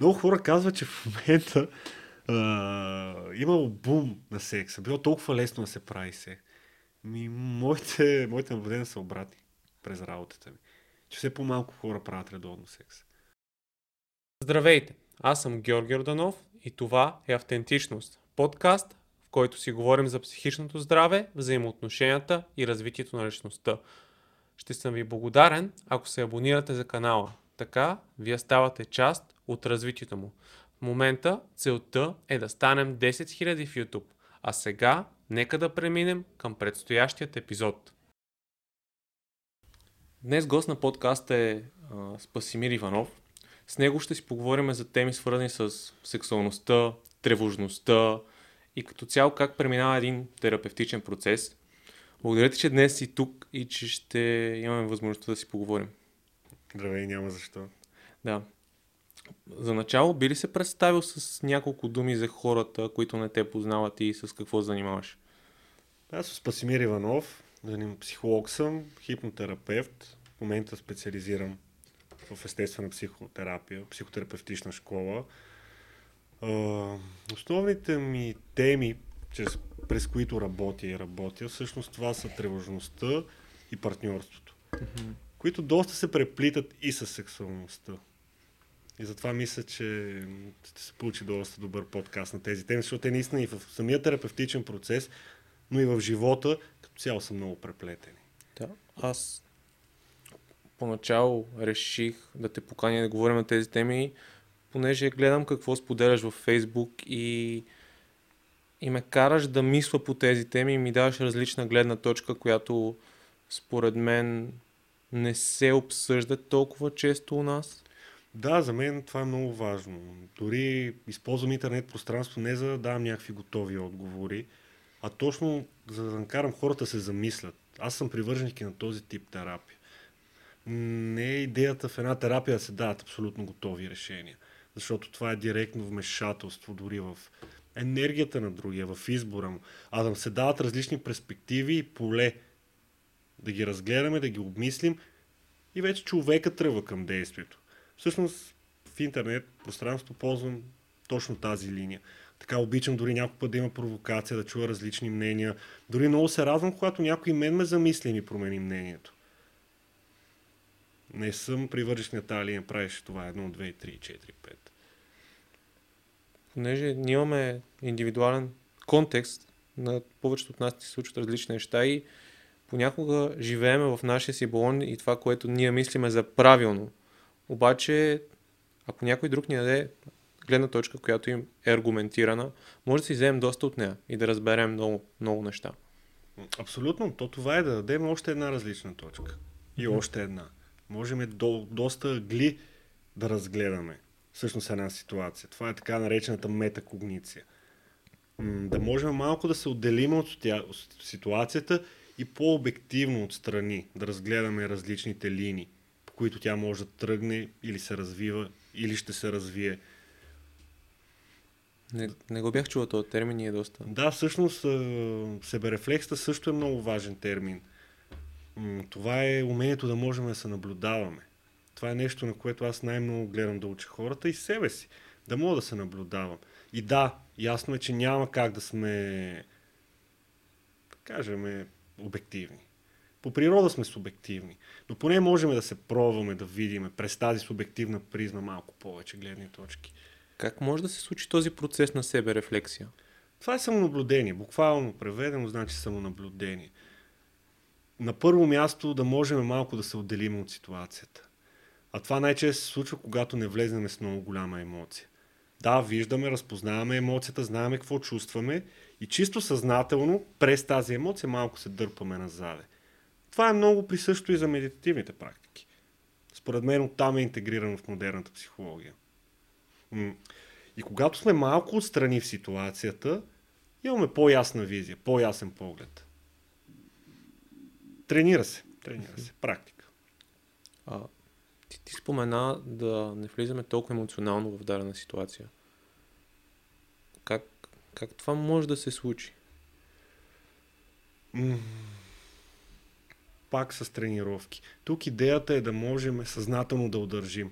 много хора казват, че в момента а, имало бум на секса. Било толкова лесно да се прави се. Ми, моите, моите наблюдения са обратни през работата ми. Че все по-малко хора правят редовно секс. Здравейте! Аз съм Георги Орданов и това е Автентичност. Подкаст, в който си говорим за психичното здраве, взаимоотношенията и развитието на личността. Ще съм ви благодарен, ако се абонирате за канала. Така, вие ставате част от развитието му. В момента целта е да станем 10 000 в YouTube, а сега нека да преминем към предстоящият епизод. Днес гост на подкаста е а, Спасимир Иванов. С него ще си поговорим за теми свързани с сексуалността, тревожността и като цяло как преминава един терапевтичен процес. Благодаря ти, че днес си тук и че ще имаме възможността да си поговорим. Здравей, няма защо. Да. За начало би ли се представил с няколко думи за хората, които не те познават и с какво занимаваш? Аз съм Спасимир Иванов, психолог съм, хипнотерапевт. В момента специализирам в естествена психотерапия, психотерапевтична школа. Основните ми теми, чрез, през които работя и работя, всъщност това са тревожността и партньорството, mm-hmm. които доста се преплитат и с сексуалността. И затова мисля, че ще се получи доста добър подкаст на тези теми, защото те наистина и в самия терапевтичен процес, но и в живота като цяло са много преплетени. Да, аз поначало реших да те поканя да говорим на тези теми, понеже гледам какво споделяш във Фейсбук и, и ме караш да мисля по тези теми и ми даваш различна гледна точка, която според мен не се обсъжда толкова често у нас. Да, за мен това е много важно. Дори използвам интернет пространство не за да давам някакви готови отговори, а точно за да накарам хората да се замислят. Аз съм привърженик на този тип терапия. Не е идеята в една терапия да се дават абсолютно готови решения, защото това е директно вмешателство дори в енергията на другия, в избора му, а да се дават различни перспективи и поле да ги разгледаме, да ги обмислим и вече човека тръгва към действието. Всъщност в интернет пространството ползвам точно тази линия. Така обичам дори някой път да има провокация, да чуя различни мнения. Дори много се радвам, когато някой мен ме замисли и ми промени мнението. Не съм привържеш на тази линия, правиш това едно, две, три, четири, пет. Понеже ние имаме индивидуален контекст, на повечето от нас се случват различни неща и понякога живееме в нашия си балон и това, което ние мислиме за правилно, обаче, ако някой друг ни даде гледна точка, която им е аргументирана, може да си вземем доста от нея и да разберем много, много неща. Абсолютно. То това е да дадем още една различна точка. И mm-hmm. още една. Можем до, доста гли да разгледаме всъщност една ситуация. Това е така наречената метакогниция. Да можем малко да се отделим от ситуацията и по-обективно отстрани да разгледаме различните линии които тя може да тръгне или се развива, или ще се развие. Не, не го бях чувал този термин и е доста. Да, всъщност себерефлексата също е много важен термин. Това е умението да можем да се наблюдаваме. Това е нещо, на което аз най-много гледам да уча хората и себе си. Да мога да се наблюдавам. И да, ясно е, че няма как да сме, да кажем, обективни. По природа сме субективни, но поне можем да се пробваме да видим през тази субективна призма малко повече гледни точки. Как може да се случи този процес на себе рефлексия? Това е самонаблюдение. Буквално преведено значи самонаблюдение. На първо място да можем малко да се отделим от ситуацията. А това най-често се случва, когато не влезнем с много голяма емоция. Да, виждаме, разпознаваме емоцията, знаеме какво чувстваме и чисто съзнателно през тази емоция малко се дърпаме назаде. Това е много присъщо и за медитативните практики. Според мен оттам е интегрирано в модерната психология. И когато сме малко отстрани в ситуацията, имаме по-ясна визия, по-ясен поглед. Тренира се. Тренира се. Практика. А, ти, ти спомена да не влизаме толкова емоционално в дадена ситуация. Как, как това може да се случи? Пак с тренировки. Тук идеята е да можем съзнателно да удържим.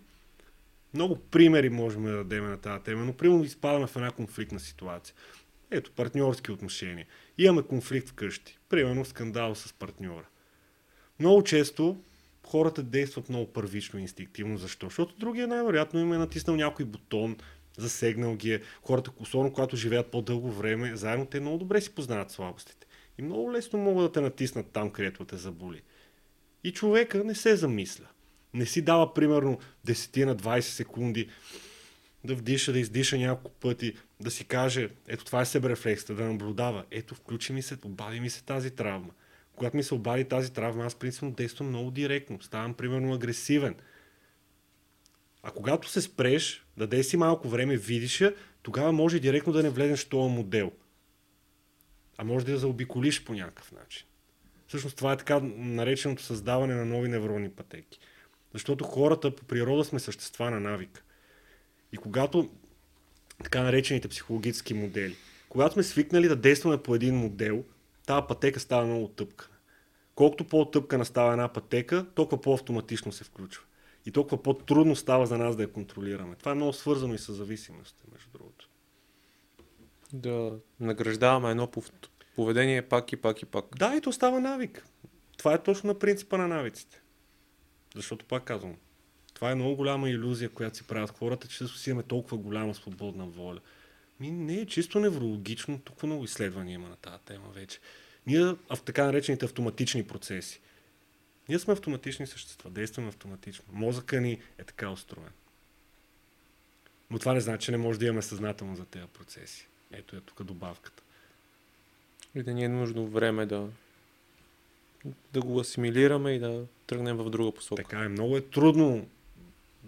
Много примери можем да дадем на тази тема, но примерно изпадаме в една конфликтна ситуация. Ето, партньорски отношения. Имаме конфликт вкъщи. Примерно скандал с партньора. Много често хората действат много първично, инстинктивно. Защо? Защото другия най-вероятно им е натиснал някой бутон, засегнал ги е. Хората, особено когато живеят по-дълго време, заедно те много добре си познават слабостите. И много лесно могат да те натиснат там, където те заболи. И човека не се замисля. Не си дава примерно 10 на 20 секунди да вдиша, да издиша няколко пъти, да си каже, ето това е себерефлекста, да наблюдава. Ето, включи ми се, обади ми се тази травма. Когато ми се обади тази травма, аз принципно действам много директно. Ставам примерно агресивен. А когато се спреш, даде си малко време, видиш я, тогава може директно да не влезеш в този модел. А може да я заобиколиш по някакъв начин. Всъщност това е така нареченото създаване на нови невронни пътеки. Защото хората по природа сме същества на навика. И когато така наречените психологически модели, когато сме свикнали да действаме по един модел, тази пътека става много тъпка. Колкото по-тъпкана става една пътека, толкова по-автоматично се включва. И толкова по-трудно става за нас да я контролираме. Това е много свързано и с зависимостта, между другото. Да награждаваме едно поведение пак и пак и пак. Да, и то става навик. Това е точно на принципа на навиците. Защото пак казвам, това е много голяма иллюзия, която си правят хората, че си имаме толкова голяма свободна воля. Ми не е чисто неврологично, толкова много изследвания има на тази тема вече. Ние в така наречените автоматични процеси. Ние сме автоматични същества, действаме автоматично. Мозъка ни е така устроен. Но това не значи, че не може да имаме съзнателно за тези процеси. Ето е тук добавката. И да ни е нужно време да, да го асимилираме и да тръгнем в друга посока. Така е, много е трудно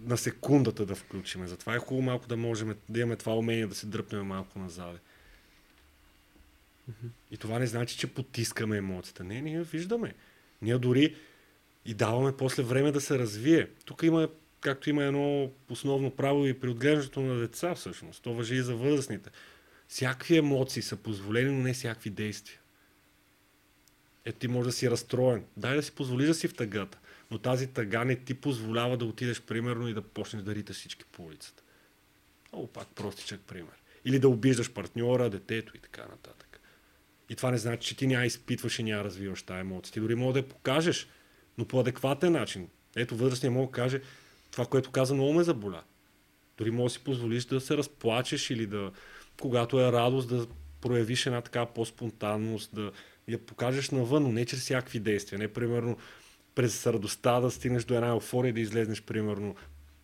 на секундата да включиме. Затова е хубаво малко да можем да имаме това умение да се дръпнем малко назад. Mm-hmm. И това не значи, че потискаме емоцията. Не, ние виждаме. Ние дори и даваме после време да се развие. Тук има, както има едно основно право и при отглеждането на деца всъщност. То въжи и за възрастните. Всякакви емоции са позволени, но не всякакви действия. Ето ти може да си разстроен. Дай да си позволиш да си в тъгата. Но тази тъга не ти позволява да отидеш примерно и да почнеш да рита всички по улицата. Много пак простичък пример. Или да обиждаш партньора, детето и така нататък. И това не значи, че ти няма изпитваш и няма развиваш тази емоция. Ти дори може да я покажеш, но по адекватен начин. Ето възрастният мога да каже, това, което каза, много ме заболя. Дори може да си позволиш да се разплачеш или да, когато е радост, да проявиш една така по-спонтанност, да я покажеш навън, но не чрез всякакви действия. Не, примерно, през радостта да стигнеш до една еуфория да излезнеш, примерно,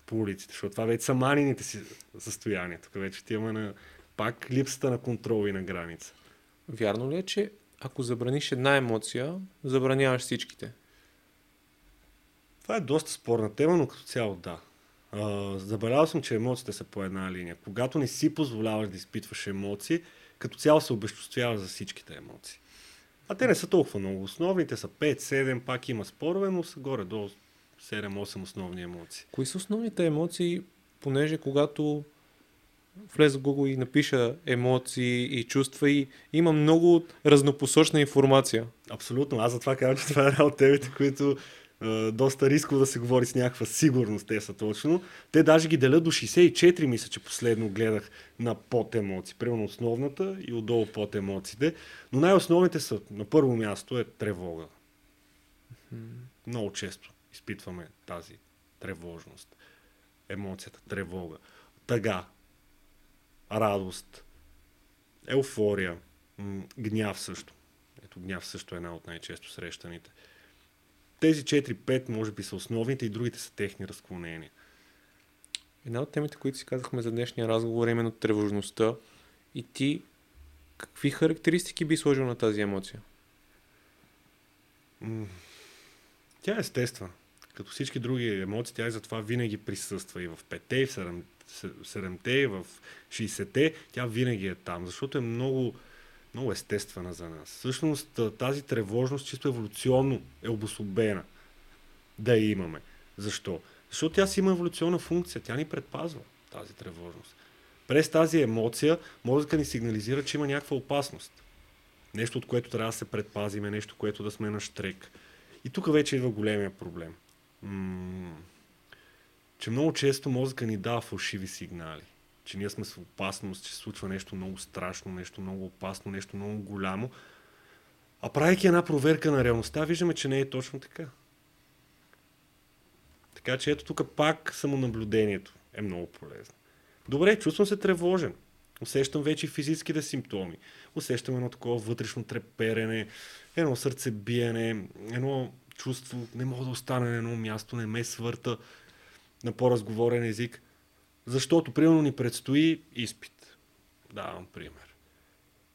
по улиците. Защото това вече са манините си състояния. Тук вече ти имаме на, пак липсата на контрол и на граница. Вярно ли е, че ако забраниш една емоция, забраняваш всичките? Това е доста спорна тема, но като цяло да. Забелязал съм, че емоциите са по една линия. Когато не си позволяваш да изпитваш емоции, като цяло се обещоствяваш за всичките емоции. А те не са толкова много. Основните са 5-7, пак има спорове, но са горе до 7-8 основни емоции. Кои са основните емоции, понеже когато влеза в Google и напиша емоции и чувства и има много разнопосочна информация. Абсолютно. Аз затова казвам, че това е една от темите, които доста рисково да се говори с някаква сигурност, те са точно. Те даже ги делят до 64, мисля, че последно гледах на под емоции. Примерно основната и отдолу под емоциите. Но най-основните са, на първо място е тревога. Много често изпитваме тази тревожност. Емоцията, тревога. Тъга, радост, еуфория, гняв също. Ето гняв също е една от най-често срещаните. Тези 4-5 може би са основните и другите са техни разклонения. Една от темите, които си казахме за днешния разговор е именно тревожността. И ти какви характеристики би сложил на тази емоция? Тя е естествена. Като всички други емоции, тя и затова винаги присъства и в 5-те, и в 7-те, и в 60-те. Тя винаги е там, защото е много, много естествена за нас. Всъщност тази тревожност чисто еволюционно е обособена да я имаме. Защо? Защото тя си има еволюционна функция, тя ни предпазва тази тревожност. През тази емоция мозъка ни сигнализира, че има някаква опасност. Нещо, от което трябва да се предпазиме, нещо, което да сме на штрек. И тук вече идва големия проблем. М- че много често мозъка ни дава фалшиви сигнали. Че ние сме в опасност, че се случва нещо много страшно, нещо много опасно, нещо много голямо. А правейки една проверка на реалността, виждаме, че не е точно така. Така че ето тук пак самонаблюдението е много полезно. Добре, чувствам се тревожен. Усещам вече физическите симптоми. Усещам едно такова вътрешно треперене, едно сърцебиене, едно чувство, не мога да остана на едно място, не ме свърта на по-разговорен език. Защото, примерно, ни предстои изпит. Давам пример.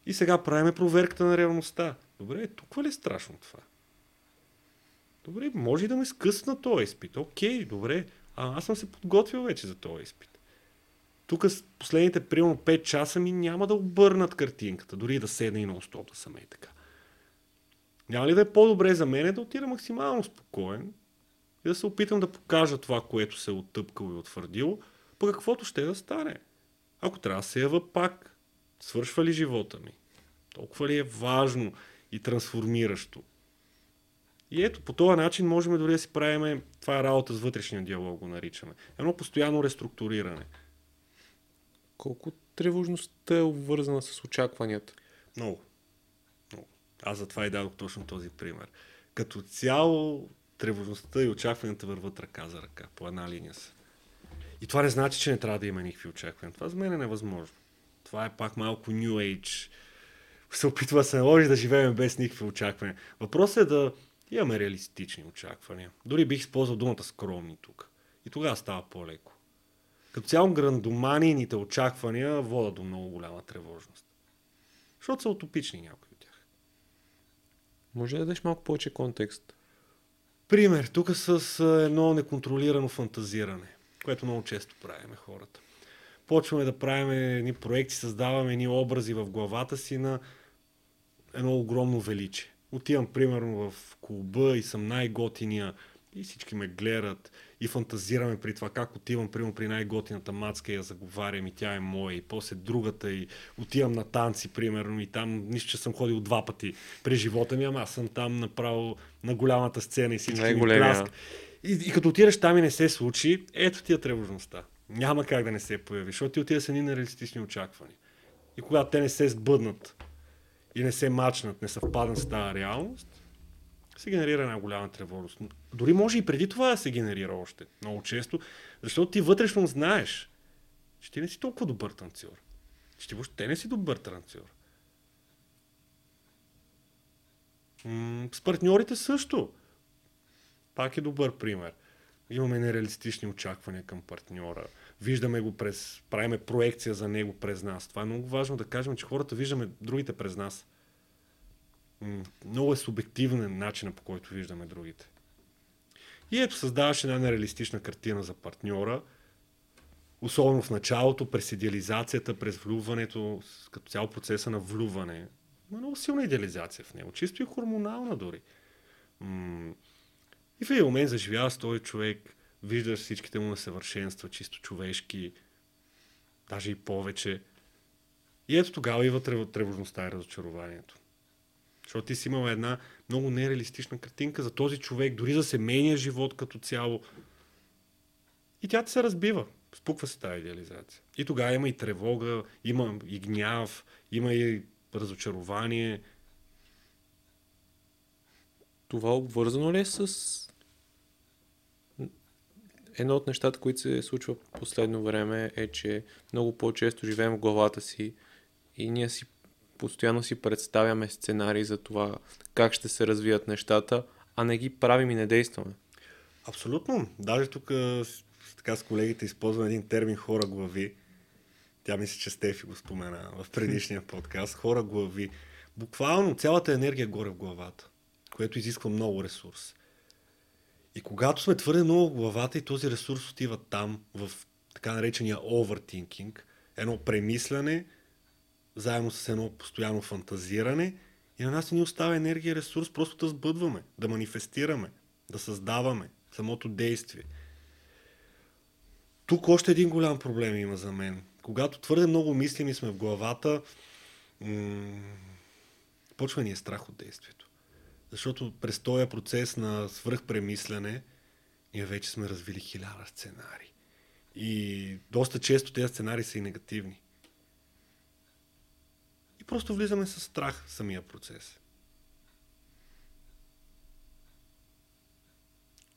И сега правиме проверката на реалността. Добре, тук ли е страшно това? Добре, може и да ме скъсна този изпит. Окей, добре. А аз съм се подготвил вече за този изпит. Тук последните примерно 5 часа ми няма да обърнат картинката, дори да седна и на стоп да съм и така. Няма ли да е по-добре за мен да отида максимално спокоен и да се опитам да покажа това, което се е оттъпкало и утвърдило, по каквото ще да стане. Ако трябва да се ява пак, свършва ли живота ми? Толкова ли е важно и трансформиращо? И ето, по този начин можем дори да си правим, това е работа с вътрешния диалог, го наричаме. Едно постоянно реструктуриране. Колко тревожността е обвързана с очакванията? Много. Много. Аз затова и дадох точно този пример. Като цяло, тревожността и очакванията върват ръка за ръка, по една линия са. И това не значи, че не трябва да има никакви очаквания. Това за мен е невъзможно. Това е пак малко New Age. Се опитва да се наложи да живеем без никакви очаквания. Въпросът е да имаме реалистични очаквания. Дори бих използвал думата скромни тук. И тогава става по-леко. Като цяло грандоманийните очаквания водят до много голяма тревожност. Защото са утопични някои от тях. Може да дадеш малко повече контекст? Пример, тук с едно неконтролирано фантазиране, което много често правиме хората. Почваме да правим едни проекти, създаваме едни образи в главата си на едно огромно величие. Отивам примерно в клуба и съм най-готиния и всички ме гледат и фантазираме при това как отивам примерно при най-готината мацка и я заговарям и тя е моя и после другата и отивам на танци примерно и там нищо, че съм ходил два пъти през живота ми, ама аз съм там направо на голямата сцена и всички ми пляска. И, и като отидеш там и не се случи, ето ти е тревожността. Няма как да не се появи, защото ти отида с едни нереалистични очаквания. И когато те не се сбъднат и не се мачнат, не съвпаднат с тази реалност, се генерира една голяма тревожност. Дори може и преди това да се генерира още много често, защото ти вътрешно знаеш, че ти не си толкова добър танцор. Че ти въобще не си добър танцор. с партньорите също. Пак е добър пример. Имаме нереалистични очаквания към партньора. Виждаме го през... Правиме проекция за него през нас. Това е много важно да кажем, че хората виждаме другите през нас много е субективен начинът по който виждаме другите. И ето създаваш една нереалистична картина за партньора, особено в началото, през идеализацията, през влюването, като цяло процеса на влюване. Има много силна идеализация в него, чисто и хормонална дори. И в един момент заживява с този човек, виждаш всичките му несъвършенства, чисто човешки, даже и повече. И ето тогава идва тревожността и разочарованието. Защото ти си имал една много нереалистична картинка за този човек, дори за семейния живот като цяло. И тя ти се разбива. Спуква се тази идеализация. И тогава има и тревога, има и гняв, има и разочарование. Това обвързано ли е с едно от нещата, които се случва в последно време е, че много по-често живеем в главата си и ние си постоянно си представяме сценарии за това как ще се развият нещата, а не ги правим и не действаме. Абсолютно. Даже тук така с колегите използвам един термин хора глави. Тя мисля, че Стефи го спомена в предишния подкаст. Хора глави. Буквално цялата енергия е горе в главата, което изисква много ресурс. И когато сме твърде много в главата и този ресурс отива там, в така наречения overthinking, едно премисляне, заедно с едно постоянно фантазиране и на нас ни остава енергия и ресурс просто да сбъдваме, да манифестираме, да създаваме самото действие. Тук още един голям проблем има за мен. Когато твърде много мислим и сме в главата, м- почва ни е страх от действието. Защото през този процес на свръхпремислене ние вече сме развили хиляда сценари. И доста често тези сценарии са и негативни. И просто влизаме с страх в самия процес.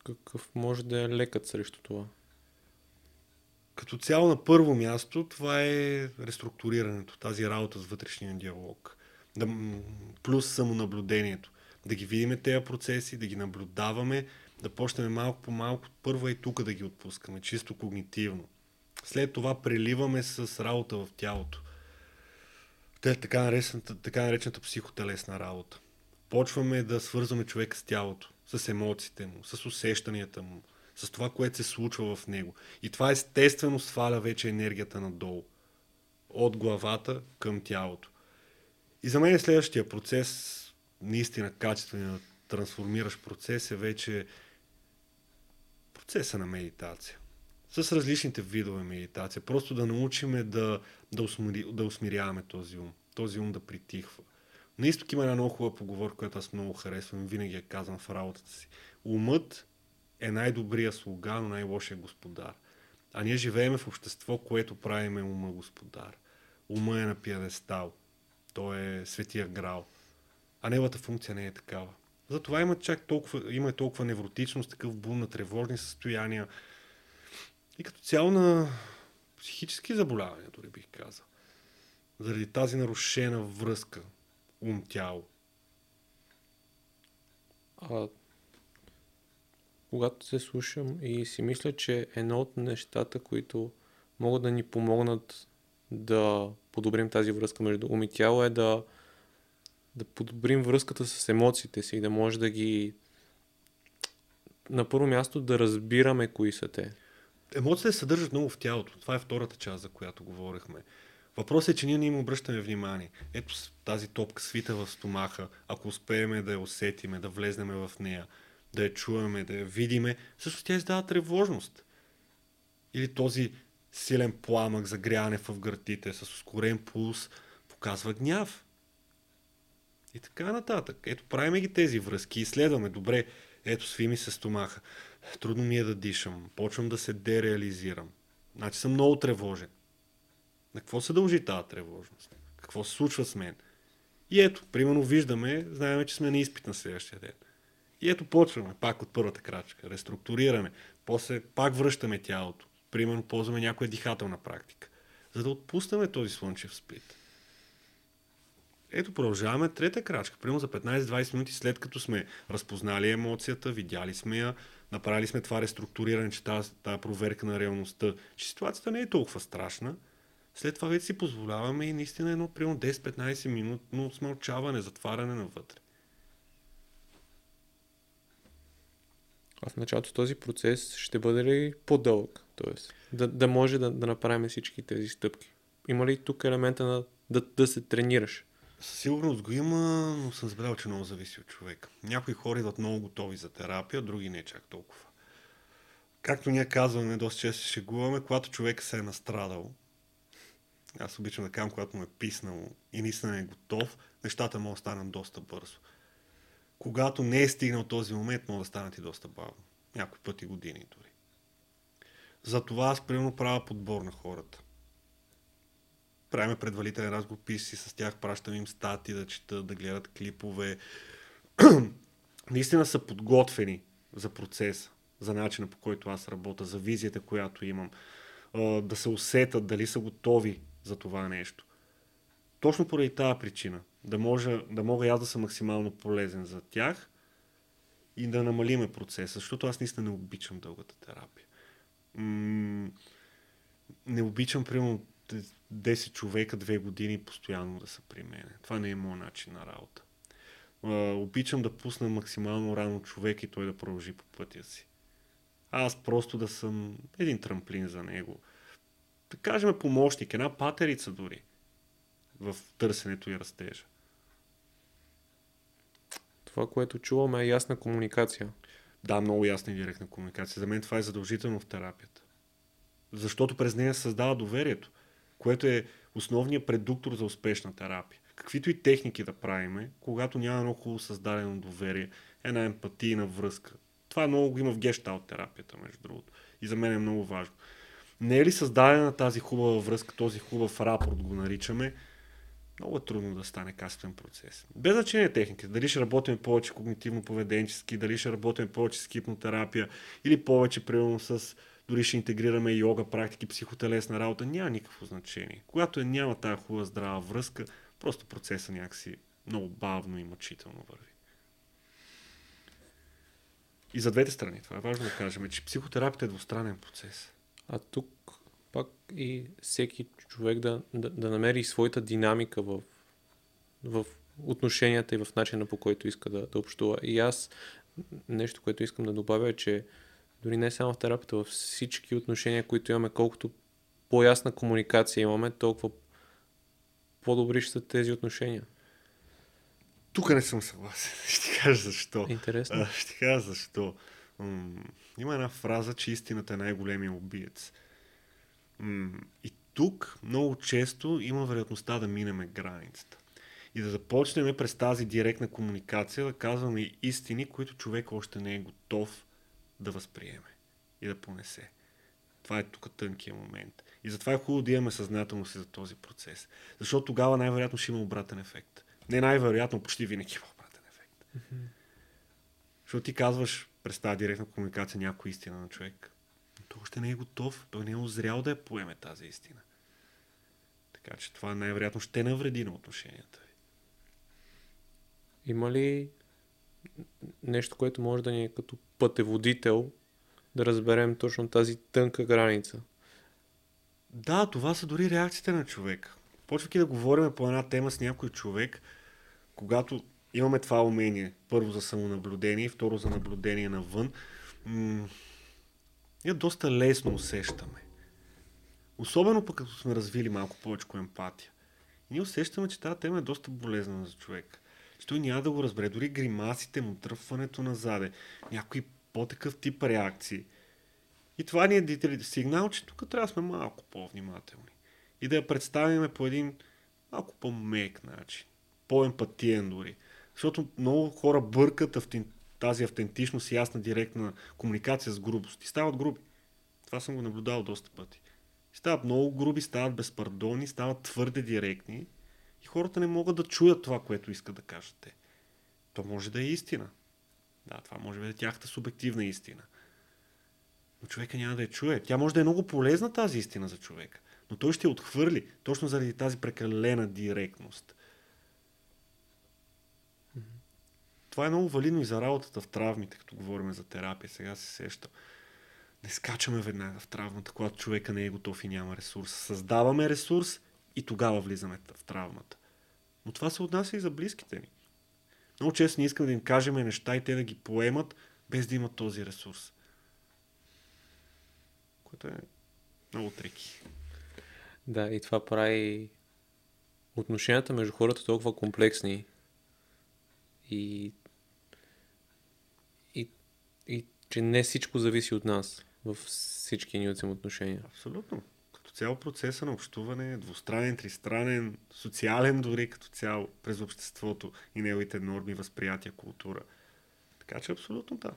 Какъв може да е лекът срещу това? Като цяло на първо място това е реструктурирането, тази работа с вътрешния диалог. Да, плюс самонаблюдението. Да ги видиме тези процеси, да ги наблюдаваме, да почнем малко по малко, първо и тук да ги отпускаме, чисто когнитивно. След това преливаме с работа в тялото. Те така наречената, така наречената психотелесна работа. Почваме да свързваме човека с тялото, с емоциите му, с усещанията му, с това, което се случва в него. И това естествено сваля вече енергията надолу. От главата към тялото. И за мен следващия процес, наистина качествен да трансформираш процес е вече процеса на медитация. С различните видове медитация. Просто да научиме да, да, усмири, да усмиряваме този ум. Този ум да притихва. На изток има една много хубава поговорка, която аз много харесвам. Винаги я казвам в работата си. Умът е най-добрия слуга, но най-лошия господар. А ние живееме в общество, което правиме ума господар. Ума е на пиадестал. Той е светия грал. А неговата функция не е такава. Затова има чак толкова, има толкова невротичност, такъв бум на тревожни състояния и като цяло на психически заболявания, дори бих казал. Заради тази нарушена връзка ум-тяло. А, когато се слушам и си мисля, че едно от нещата, които могат да ни помогнат да подобрим тази връзка между ум и тяло е да, да подобрим връзката с емоциите си и да може да ги на първо място да разбираме кои са те. Емоциите се съдържат много в тялото. Това е втората част, за която говорихме. Въпросът е, че ние не им обръщаме внимание. Ето тази топка свита в стомаха, ако успееме да я усетиме, да влезнеме в нея, да я чуваме, да я видиме, също тя издава тревожност. Или този силен пламък, загряване в гърдите с ускорен пулс, показва гняв. И така нататък. Ето, правиме ги тези връзки, изследваме. Добре, ето, сви ми се стомаха. Трудно ми е да дишам. Почвам да се дереализирам. Значи съм много тревожен. На какво се дължи тази тревожност? Какво се случва с мен? И ето, примерно виждаме, знаем, че сме на изпит на следващия ден. И ето почваме пак от първата крачка. Реструктурираме. После пак връщаме тялото. Примерно ползваме някоя дихателна практика. За да отпуснем този слънчев сплит. Ето продължаваме трета крачка. Примерно за 15-20 минути след като сме разпознали емоцията, видяли сме я, направили сме това реструктуриране, че тази, тази проверка на реалността, че ситуацията не е толкова страшна, след това вече си позволяваме и наистина едно примерно 10-15 минутно смълчаване, затваряне навътре. А в началото този процес ще бъде ли по-дълъг? Тоест, да, да може да, да направим всички тези стъпки. Има ли тук елемента на да, да се тренираш? Със сигурност го има, но съм забелязал, че много зависи от човека. Някои хора идват много готови за терапия, други не чак толкова. Както ние казваме, доста често шегуваме, когато човек се е настрадал, аз обичам да казвам, когато му е писнало и наистина е готов, нещата могат да станат доста бързо. Когато не е стигнал този момент, могат да станат и доста бавно. Някои пъти години дори. Затова аз примерно правя подбор на хората. Правиме предварителен разговор, писи с тях, пращам им стати да четат, да гледат клипове. Наистина са подготвени за процеса, за начина по който аз работя, за визията, която имам. Да се усетат дали са готови за това нещо. Точно поради тази причина. Да, може, да мога аз да съм максимално полезен за тях и да намалиме процеса, защото аз наистина не обичам дългата терапия. М- не обичам, примерно, 10 човека, 2 години постоянно да са при мен. Това не е моят начин на работа. А, обичам да пусна максимално рано човек и той да продължи по пътя си. Аз просто да съм един трамплин за него да кажем, помощник, една патерица дори в търсенето и растежа. Това, което чуваме е ясна комуникация. Да, много ясна и директна комуникация. За мен това е задължително в терапията. Защото през нея създава доверието, което е основният предуктор за успешна терапия. Каквито и техники да правиме, когато няма много хубаво създадено доверие, една емпатийна връзка. Това много го има в гешталт терапията, между другото. И за мен е много важно. Не е ли създадена тази хубава връзка, този хубав рапорт го наричаме, много е трудно да стане качествен процес. Без значение техниките. Дали ще работим повече когнитивно-поведенчески, дали ще работим повече с хипнотерапия или повече, примерно, с дори ще интегрираме йога практики, психотелесна работа, няма никакво значение. Когато е, няма тази хубава здрава връзка, просто процесът някакси много бавно и мъчително върви. И за двете страни, това е важно да кажем, че психотерапията е двустранен процес. А тук пак и всеки човек да, да, да намери своята динамика в, в отношенията и в начина по който иска да, да общува. И аз нещо, което искам да добавя е, че дори не само в терапията, във всички отношения, които имаме, колкото по-ясна комуникация имаме, толкова по-добри ще са тези отношения. Тук не съм съгласен. Ще кажа защо. Интересно. А, ще кажа защо. М- има една фраза, че истината е най-големия убиец. М- и тук много често има вероятността да минеме границата. И да започнем през тази директна комуникация да казваме истини, които човек още не е готов да възприеме и да понесе. Това е тук тънкия момент. И затова е хубаво да имаме съзнателност за този процес. Защото тогава най-вероятно ще има обратен ефект. Не най-вероятно, почти винаги има обратен ефект. Mm-hmm. Защото ти казваш през тази директна комуникация някоя истина на човек. Но той още не е готов, той не е озрял да я поеме тази истина. Така че това най-вероятно ще навреди на отношенията ви. Има ли нещо, което може да ни е като пътеводител да разберем точно тази тънка граница? Да, това са дори реакциите на човек. Почвайки да говорим по една тема с някой човек, когато имаме това умение, първо за самонаблюдение, второ за наблюдение навън, м- ние доста лесно усещаме. Особено пък като сме развили малко повече емпатия. И ние усещаме, че тази тема е доста болезнена за човек. Че той няма да го разбере. Дори гримасите му, тръпването назаде, някои по-такъв тип реакции. И това ни е сигнал, че тук трябва да сме малко по-внимателни. И да я представим по един малко по-мек начин по-емпатиен дори. Защото много хора бъркат автен... тази автентичност и ясна директна комуникация с грубост. И стават груби. Това съм го наблюдавал доста пъти. Стават много груби, стават безпардонни, стават твърде директни и хората не могат да чуят това, което искат да кажат. То може да е истина. Да, това може да е тяхта субективна истина. Но човека няма да я чуе. Тя може да е много полезна тази истина за човека. Но той ще я отхвърли, точно заради тази прекалена директност. това е много валидно и за работата в травмите, като говорим за терапия. Сега се сеща. Не скачаме веднага в травмата, когато човека не е готов и няма ресурс. Създаваме ресурс и тогава влизаме в травмата. Но това се отнася и за близките ни. Много често не искам да им кажем неща и те да ги поемат, без да имат този ресурс. Което е много треки. Да, и това прави отношенията между хората толкова комплексни и и че не всичко зависи от нас във всички ни взаимоотношения. Абсолютно. Цяло процеса на общуване двустранен, тристранен, социален дори като цяло през обществото и неговите норми, възприятия, култура. Така че абсолютно да.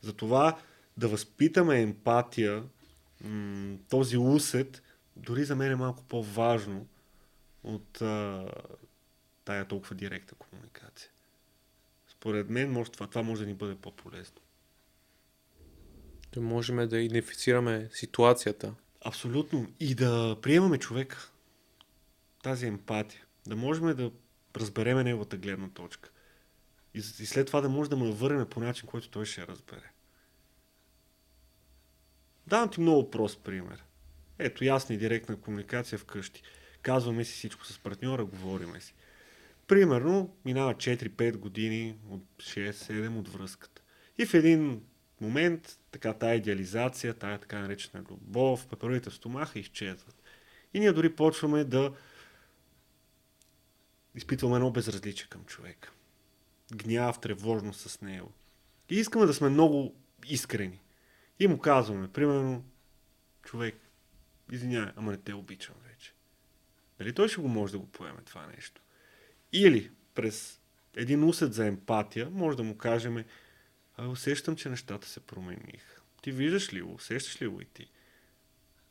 Затова да възпитаме емпатия, този усет, дори за мен е малко по-важно от а, тая толкова директна комуникация. Според мен може, това, това може да ни бъде по-полезно. Да можем да идентифицираме ситуацията. Абсолютно. И да приемаме човек. Тази емпатия. Да можем да разбереме неговата гледна точка. И, и след това да може да му върнем по начин, който той ще разбере. Давам ти много прост пример. Ето, ясна и директна комуникация вкъщи. Казваме си всичко с партньора, говориме си. Примерно, минава 4-5 години, от 6-7 от връзката. И в един момент, така, тая идеализация, тая така наречена любов, пеперовите в стомаха изчезват. И ние дори почваме да изпитваме едно безразличие към човека. Гняв, тревожност с него. И искаме да сме много искрени. И му казваме, примерно, човек, извинявай, ама не те обичам вече. Дали той ще го може да го поеме това нещо? Или през един усет за емпатия, може да му кажем, усещам, че нещата се промениха. Ти виждаш ли го? Усещаш ли го и ти?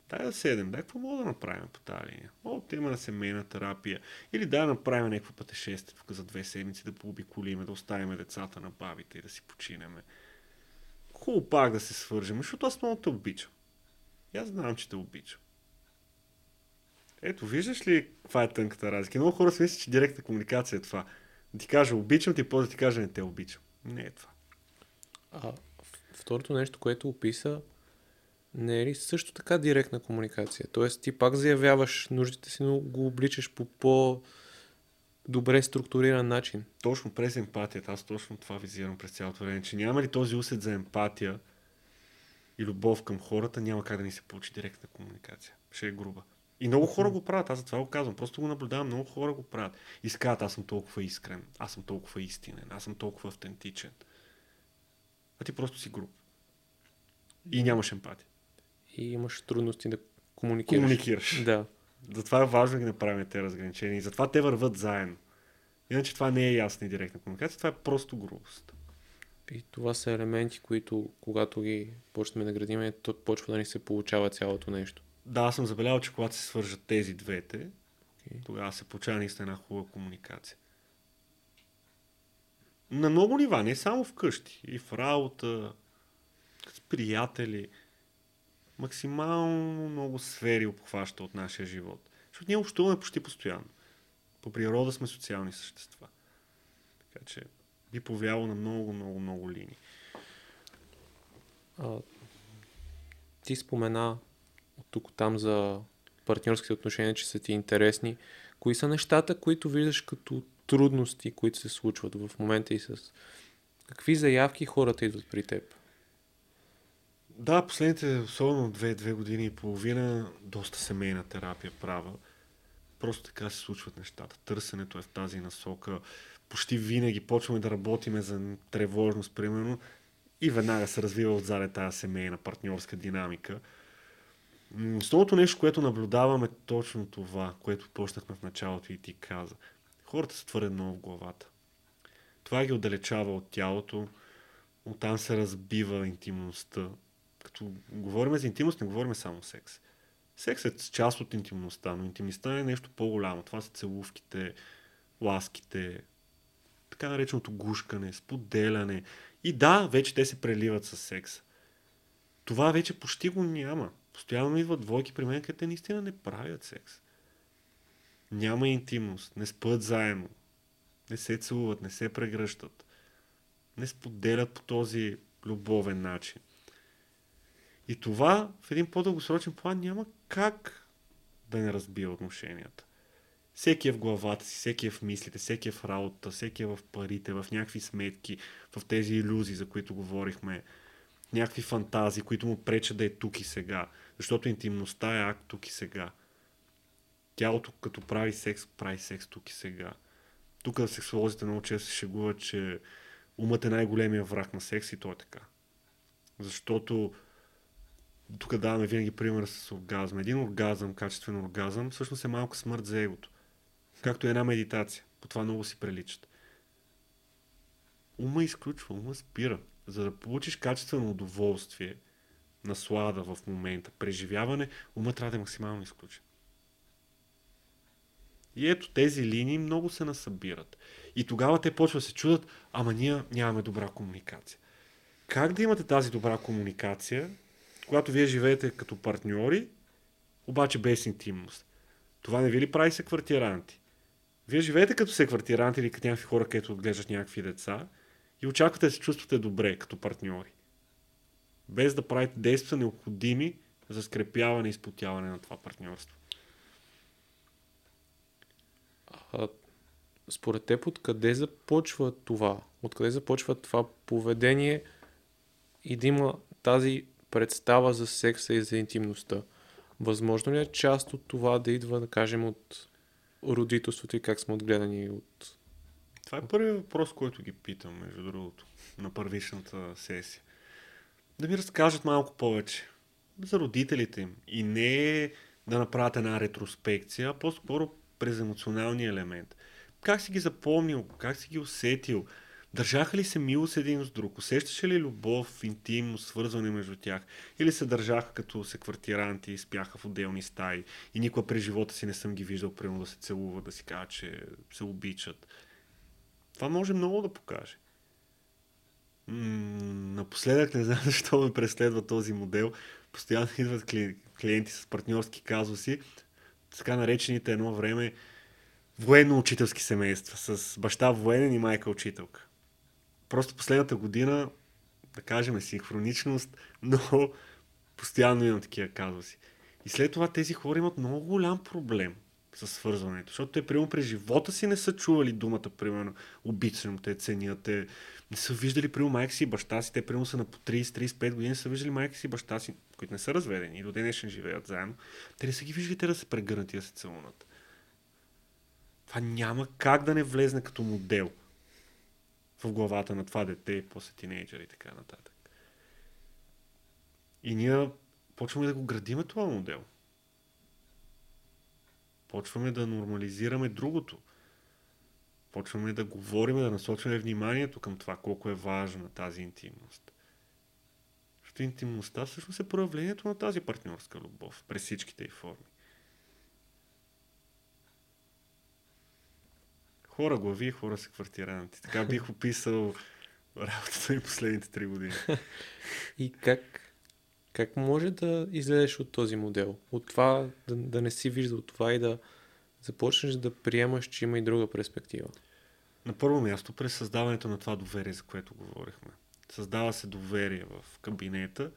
Дай да седем, дай какво мога да направим по тази линия? О, тема на семейна терапия. Или дай да направим някакво пътешествие тук за две седмици, да пообиколиме, да оставим децата на бабите и да си починеме. Хубаво пак да се свържем, защото аз много те обичам. И аз знам, че те обичам. Ето, виждаш ли каква е тънката разлика? Много хора си мислят, че директна комуникация е това. Да ти кажа обичам ти, после да ти кажа не те обичам. Не е това. А второто нещо, което описа, не е ли също така директна комуникация? Тоест ти пак заявяваш нуждите си, но го обличаш по по добре структуриран начин. Точно през емпатията. Аз точно това визирам през цялото време, че няма ли този усет за емпатия и любов към хората, няма как да ни се получи директна комуникация. Ще е груба. И много хора го правят, аз за това го казвам. Просто го наблюдавам, много хора го правят. И казват, аз съм толкова искрен, аз съм толкова истинен, аз съм толкова автентичен. А ти просто си груб. И нямаш емпатия. И имаш трудности да комуникираш. Комуникираш. Да. Затова е важно да ги направим тези разграничения. И затова те върват заедно. Иначе това не е ясна и директна комуникация, това е просто грубост. И това са елементи, които когато ги почнем да градим, то почва да ни се получава цялото нещо. Да, аз съм забелязал, че когато се свържат тези двете, okay. тогава се получава наистина една хубава комуникация. На много нива, не само вкъщи, и в работа, с приятели. Максимално много сфери обхваща от нашия живот. Защото ние общуваме почти постоянно. По природа сме социални същества. Така че би повлияло на много, много, много линии. А, ти спомена от тук там за партньорските отношения, че са ти интересни. Кои са нещата, които виждаш като трудности, които се случват в момента и с какви заявки хората идват при теб? Да, последните, особено две, две години и половина, доста семейна терапия права. Просто така се случват нещата. Търсенето е в тази насока. Почти винаги почваме да работиме за тревожност, примерно, и веднага се развива отзаде тази семейна партньорска динамика. Основното нещо, което наблюдаваме точно това, което почнахме в началото и ти каза. Хората са твърде много в главата. Това ги отдалечава от тялото, оттам се разбива интимността. Като говорим за интимност, не говорим само секс. Секс е част от интимността, но интимността е нещо по-голямо. Това са целувките, ласките, така нареченото гушкане, споделяне. И да, вече те се преливат с секс. Това вече почти го няма. Постоянно идват двойки при мен, където те наистина не правят секс. Няма интимност, не спът заедно, не се целуват, не се прегръщат, не споделят по този любовен начин. И това в един по-дългосрочен план няма как да не разбие отношенията. Всеки е в главата си, всеки е в мислите, всеки е в работата, всеки е в парите, в някакви сметки, в тези иллюзии, за които говорихме, някакви фантазии, които му пречат да е тук и сега. Защото интимността е акт тук и сега. Тялото, като прави секс, прави секс тук и сега. Тук сексуалозите много често се шегуват, че умът е най-големия враг на секс и то е така. Защото тук даваме винаги пример с оргазъм. Един оргазъм, качествен оргазъм, всъщност е малка смърт за егото. Както една медитация. По това много си приличат. Ума изключва, ума спира. За да получиш качествено удоволствие, наслада в момента, преживяване, ума трябва да е максимално изключен. И ето тези линии много се насъбират. И тогава те почват да се чудат, ама ние нямаме добра комуникация. Как да имате тази добра комуникация, когато вие живеете като партньори, обаче без интимност? Това не ви ли прави се квартиранти? Вие живеете като се квартиранти или като някакви хора, където отглеждат някакви деца и очаквате да се чувствате добре като партньори. Без да правите действия необходими за скрепяване и изпотяване на това партньорство. Според теб, откъде започва това? Откъде започва това поведение и да има тази представа за секса и за интимността? Възможно ли е част от това да идва, да кажем, от родителството и как сме отгледани от... Това е първият въпрос, който ги питам, между другото, на първичната сесия. Да ми разкажат малко повече за родителите им. И не да направят една ретроспекция, а по-скоро през емоционалния елемент. Как си ги запомнил, как си ги усетил, Държаха ли се милост един с друг? Усещаше ли любов, интимно, свързване между тях? Или се държаха като секвартиранти и спяха в отделни стаи? И никога през живота си не съм ги виждал, примерно да се целуват, да си кажат, че се обичат. Това може много да покаже. Напоследък не знам защо ме преследва този модел. Постоянно идват клиенти с партньорски казуси, така наречените едно време военно-учителски семейства, с баща военен и майка учителка. Просто последната година, да кажем, синхроничност, но постоянно имам такива казуси. И след това тези хора имат много голям проблем с свързването, защото те, примерно, през живота си не са чували думата, примерно, обичам те, ценят те, не са виждали, примерно, майка си и баща си, те, примерно, са на по 30-35 години, са виждали майка си и баща си, които не са разведени и до днешен живеят заедно, те не са ги виждали те да се прегърнат и да се целунат. Това няма как да не влезне като модел в главата на това дете, после тинейджър и така нататък. И ние почваме да го градиме това модел. Почваме да нормализираме другото. Почваме да говорим, да насочваме вниманието към това, колко е важна тази интимност. Защото интимността всъщност е проявлението на тази партньорска любов през всичките й форми. Хора глави, хора са квартиранти. Така бих описал работата ми последните три години. И как, как може да излезеш от този модел? От това да, да не си виждал това и да започнеш да приемаш, че има и друга перспектива? На първо място, през създаването на това доверие, за което говорихме. Създава се доверие в кабинета,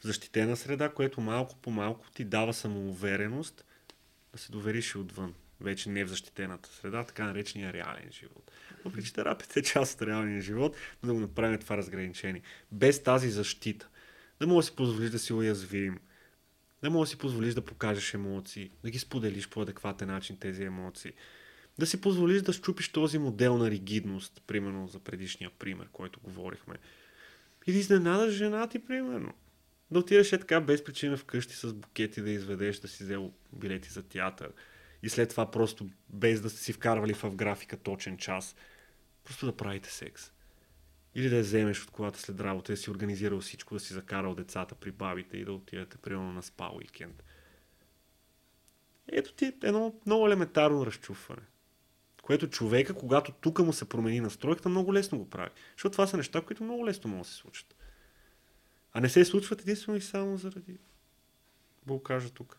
защитена среда, което малко по малко ти дава самоувереност да се довериш и отвън вече не в защитената среда, така наречения реален живот. Въпреки, че терапията е част от реалния живот, да го направим това разграничение. Без тази защита, да мога да си позволиш да си уязвим, да мога да си позволиш да покажеш емоции, да ги споделиш по адекватен начин тези емоции, да си позволиш да щупиш този модел на ригидност, примерно за предишния пример, който говорихме. И да изненадаш жена ти, примерно. Да отидеш е така без причина вкъщи с букети да изведеш, да си взел билети за театър и след това просто без да сте си вкарвали в графика точен час, просто да правите секс. Или да я вземеш от колата след работа, да си организирал всичко, да си закарал децата при бабите и да отидете примерно на спа уикенд. Ето ти едно много елементарно разчуване. Което човека, когато тук му се промени настройката, много лесно го прави. Защото това са неща, които много лесно могат да се случат. А не се случват единствено и само заради кажа тук.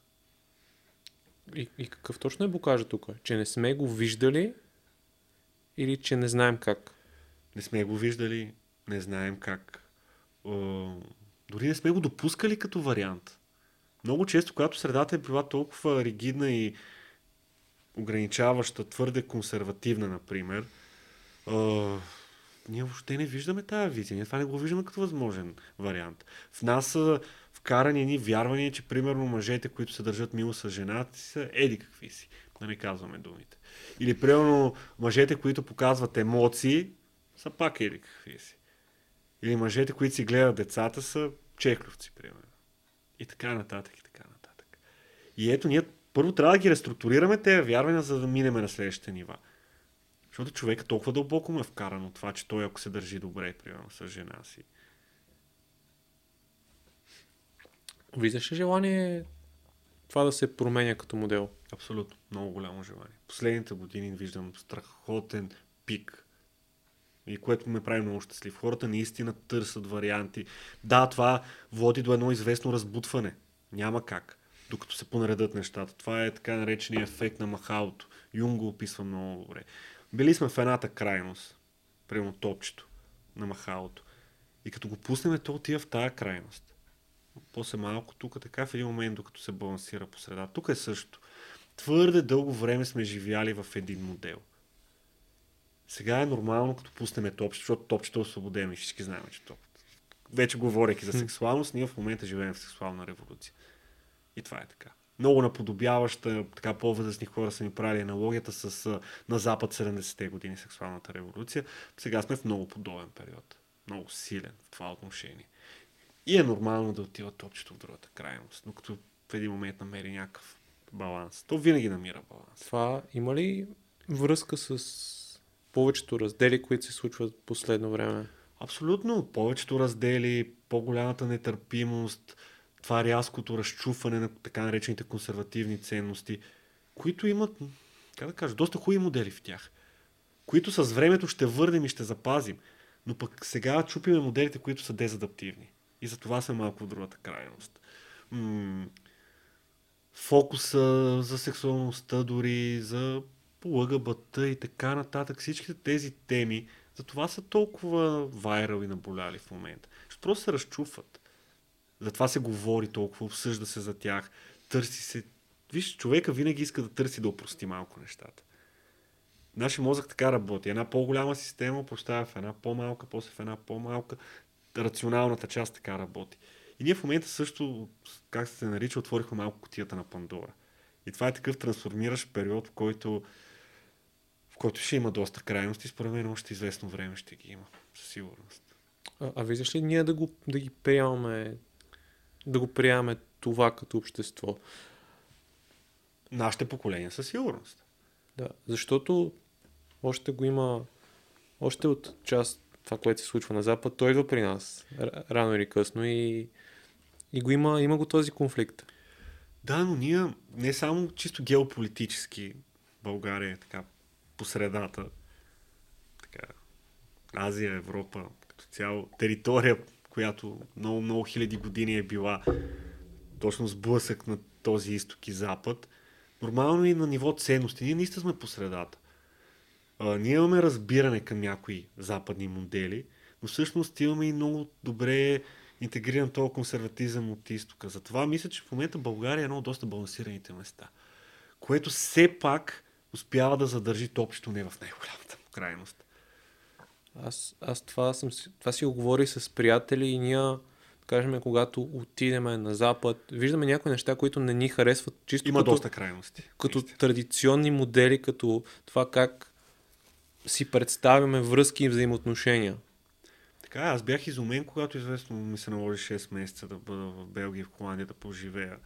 И, и какъв точно е букажа тук? Че не сме го виждали или че не знаем как? Не сме го виждали, не знаем как. Дори не сме го допускали като вариант. Много често, когато средата е била толкова ригидна и ограничаваща, твърде консервативна, например, ние въобще не виждаме тази визия. Ние това не го виждаме като възможен вариант. В нас са вкарани ни вярвания, че примерно мъжете, които се държат мило с жената са еди какви си. Да не казваме думите. Или примерно мъжете, които показват емоции, са пак еди какви си. Или мъжете, които си гледат децата, са чеклювци, примерно. И така нататък, и така нататък. И ето, ние първо трябва да ги реструктурираме тези вярвания, за да минеме на следващите нива. Защото човека толкова дълбоко му е вкаран от това, че той ако се държи добре, примерно, с жена си. Виждаш ли желание това да се променя като модел? Абсолютно. Много голямо желание. Последните години виждам страхотен пик и което ме прави много щастлив. Хората наистина търсят варианти. Да, това води до едно известно разбутване. Няма как. Докато се понаредат нещата. Това е така наречения ефект на махалото. Юнг го описва много добре. Били сме в едната крайност, примерно топчето на махалото. И като го пуснем, то отива в тази крайност. После малко тук, така в един момент, докато се балансира по среда. Тук е също. Твърде дълго време сме живяли в един модел. Сега е нормално, като пуснем топчето, защото топчето е освободено и всички знаем, че топ. Вече говоряки за сексуалност, ние в момента живеем в сексуална революция. И това е така много наподобяваща, така по-възрастни хора са ми правили аналогията с на Запад 70-те години сексуалната революция. Сега сме в много подобен период. Много силен в това отношение. И е нормално да отива топчето в другата крайност, но като в един момент намери някакъв баланс. То винаги намира баланс. Това има ли връзка с повечето раздели, които се случват последно време. Абсолютно. Повечето раздели, по-голямата нетърпимост, това рязкото разчупване на така наречените консервативни ценности, които имат, как да кажа, доста хубави модели в тях, които с времето ще върнем и ще запазим. Но пък сега чупиме моделите, които са дезадаптивни. И за това сме малко в другата крайност. М- фокуса за сексуалността, дори за ЛГБТ и така нататък. Всичките тези теми, за това са толкова вайрал и наболяли в момента. Просто се разчупват. Затова се говори толкова, обсъжда се за тях, търси се. Виж, човека винаги иска да търси да опрости малко нещата. Нашия мозък така работи. Една по-голяма система поставя в една по-малка, после в една по-малка. Рационалната част така работи. И ние в момента също, как се нарича, отворихме малко котията на Пандора. И това е такъв трансформиращ период, в който, в който ще има доста крайности. Според мен още известно време ще ги има, със сигурност. А, а виждаш ли ние да, го, да ги приемаме, да го приемаме това като общество? Нашите поколения със сигурност. Да, защото още го има, още от част това, което се случва на Запад, той идва при нас, рано или късно и, и го има, има го този конфликт. Да, но ние не само чисто геополитически България е така по средата, така, Азия, Европа, като цяло територия, която много, много хиляди години е била точно сблъсък на този изток и запад, нормално и на ниво ценности. Ние наистина сме по средата. А, ние имаме разбиране към някои западни модели, но всъщност имаме и много добре интегриран този консерватизъм от изтока. Затова мисля, че в момента България е едно от доста балансираните места, което все пак успява да задържи топчето не в най-голямата крайност. Аз, аз това, съм, това си го говори с приятели и ние, кажем, когато отидем на Запад, виждаме някои неща, които не ни харесват чисто Има като, доста крайности. като наистина. традиционни модели, като това как си представяме връзки и взаимоотношения. Така, аз бях изумен, когато известно ми се наложи 6 месеца да бъда в Белгия и в Холандия да поживея.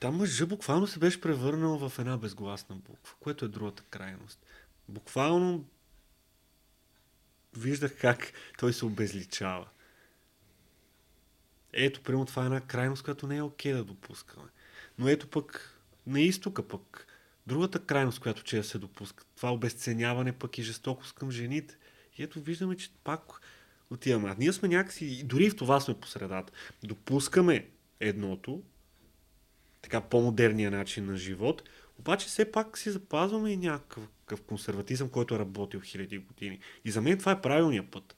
Там мъжа буквално се беше превърнал в една безгласна буква, което е другата крайност. Буквално виждах как той се обезличава. Ето, примерно това е една крайност, която не е окей да допускаме. Но ето пък на изтока пък, другата крайност, която че се допуска, това обесценяване пък и жестокост към жените. И ето виждаме, че пак отиваме. А ние сме някакси, дори в това сме по средата. Допускаме едното, така по-модерния начин на живот, обаче все пак си запазваме и някакъв консерватизъм, който е работил хиляди години. И за мен това е правилният път.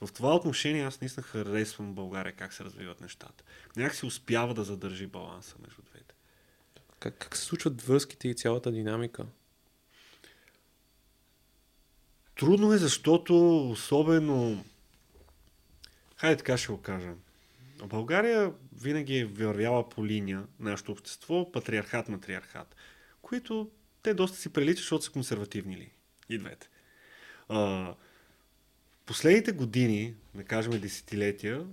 В това отношение аз наистина харесвам България как се развиват нещата. Някак си успява да задържи баланса между двете. Как, как се случват връзките и цялата динамика? Трудно е, защото особено... Хайде така ще го кажа. България винаги е вървяла по линия, нашето общество, патриархат-матриархат, които те доста си приличат, защото са консервативни ли. И двете. А, последните години, да кажем десетилетия,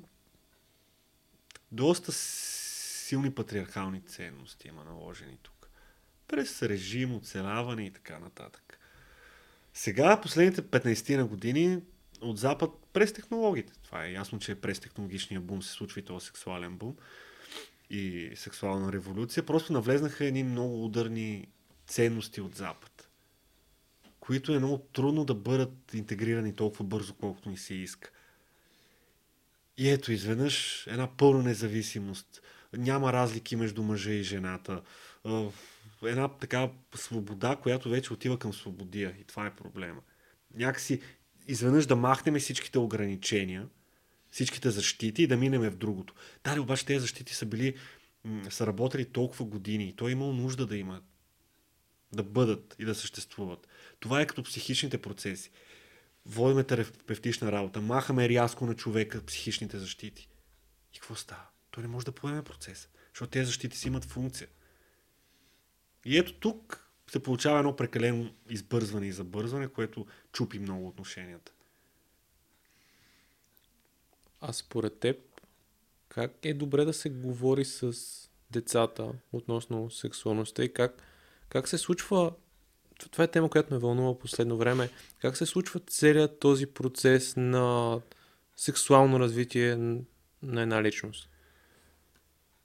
доста силни патриархални ценности има наложени тук. През режим, оцеляване и така нататък. Сега, последните 15 на години, от Запад през технологиите. Това е ясно, че през технологичния бум се случва и този сексуален бум и сексуална революция. Просто навлезнаха едни много ударни ценности от Запад, които е много трудно да бъдат интегрирани толкова бързо, колкото ни се иска. И ето, изведнъж една пълна независимост. Няма разлики между мъжа и жената. Една така свобода, която вече отива към свободия. И това е проблема. Някакси изведнъж да махнем всичките ограничения, всичките защити и да минеме в другото. Да, обаче тези защити са били, са работили толкова години и той е имал нужда да има, да бъдат и да съществуват. Това е като психичните процеси. Водиме терапевтична работа, махаме рязко на човека психичните защити. И какво става? Той не може да поеме процеса, защото тези защити си имат функция. И ето тук се получава едно прекалено избързване и забързване, което чупи много отношенията. А според теб, как е добре да се говори с децата относно сексуалността и как, как се случва това е тема, която ме вълнува последно време. Как се случва целият този процес на сексуално развитие на една личност?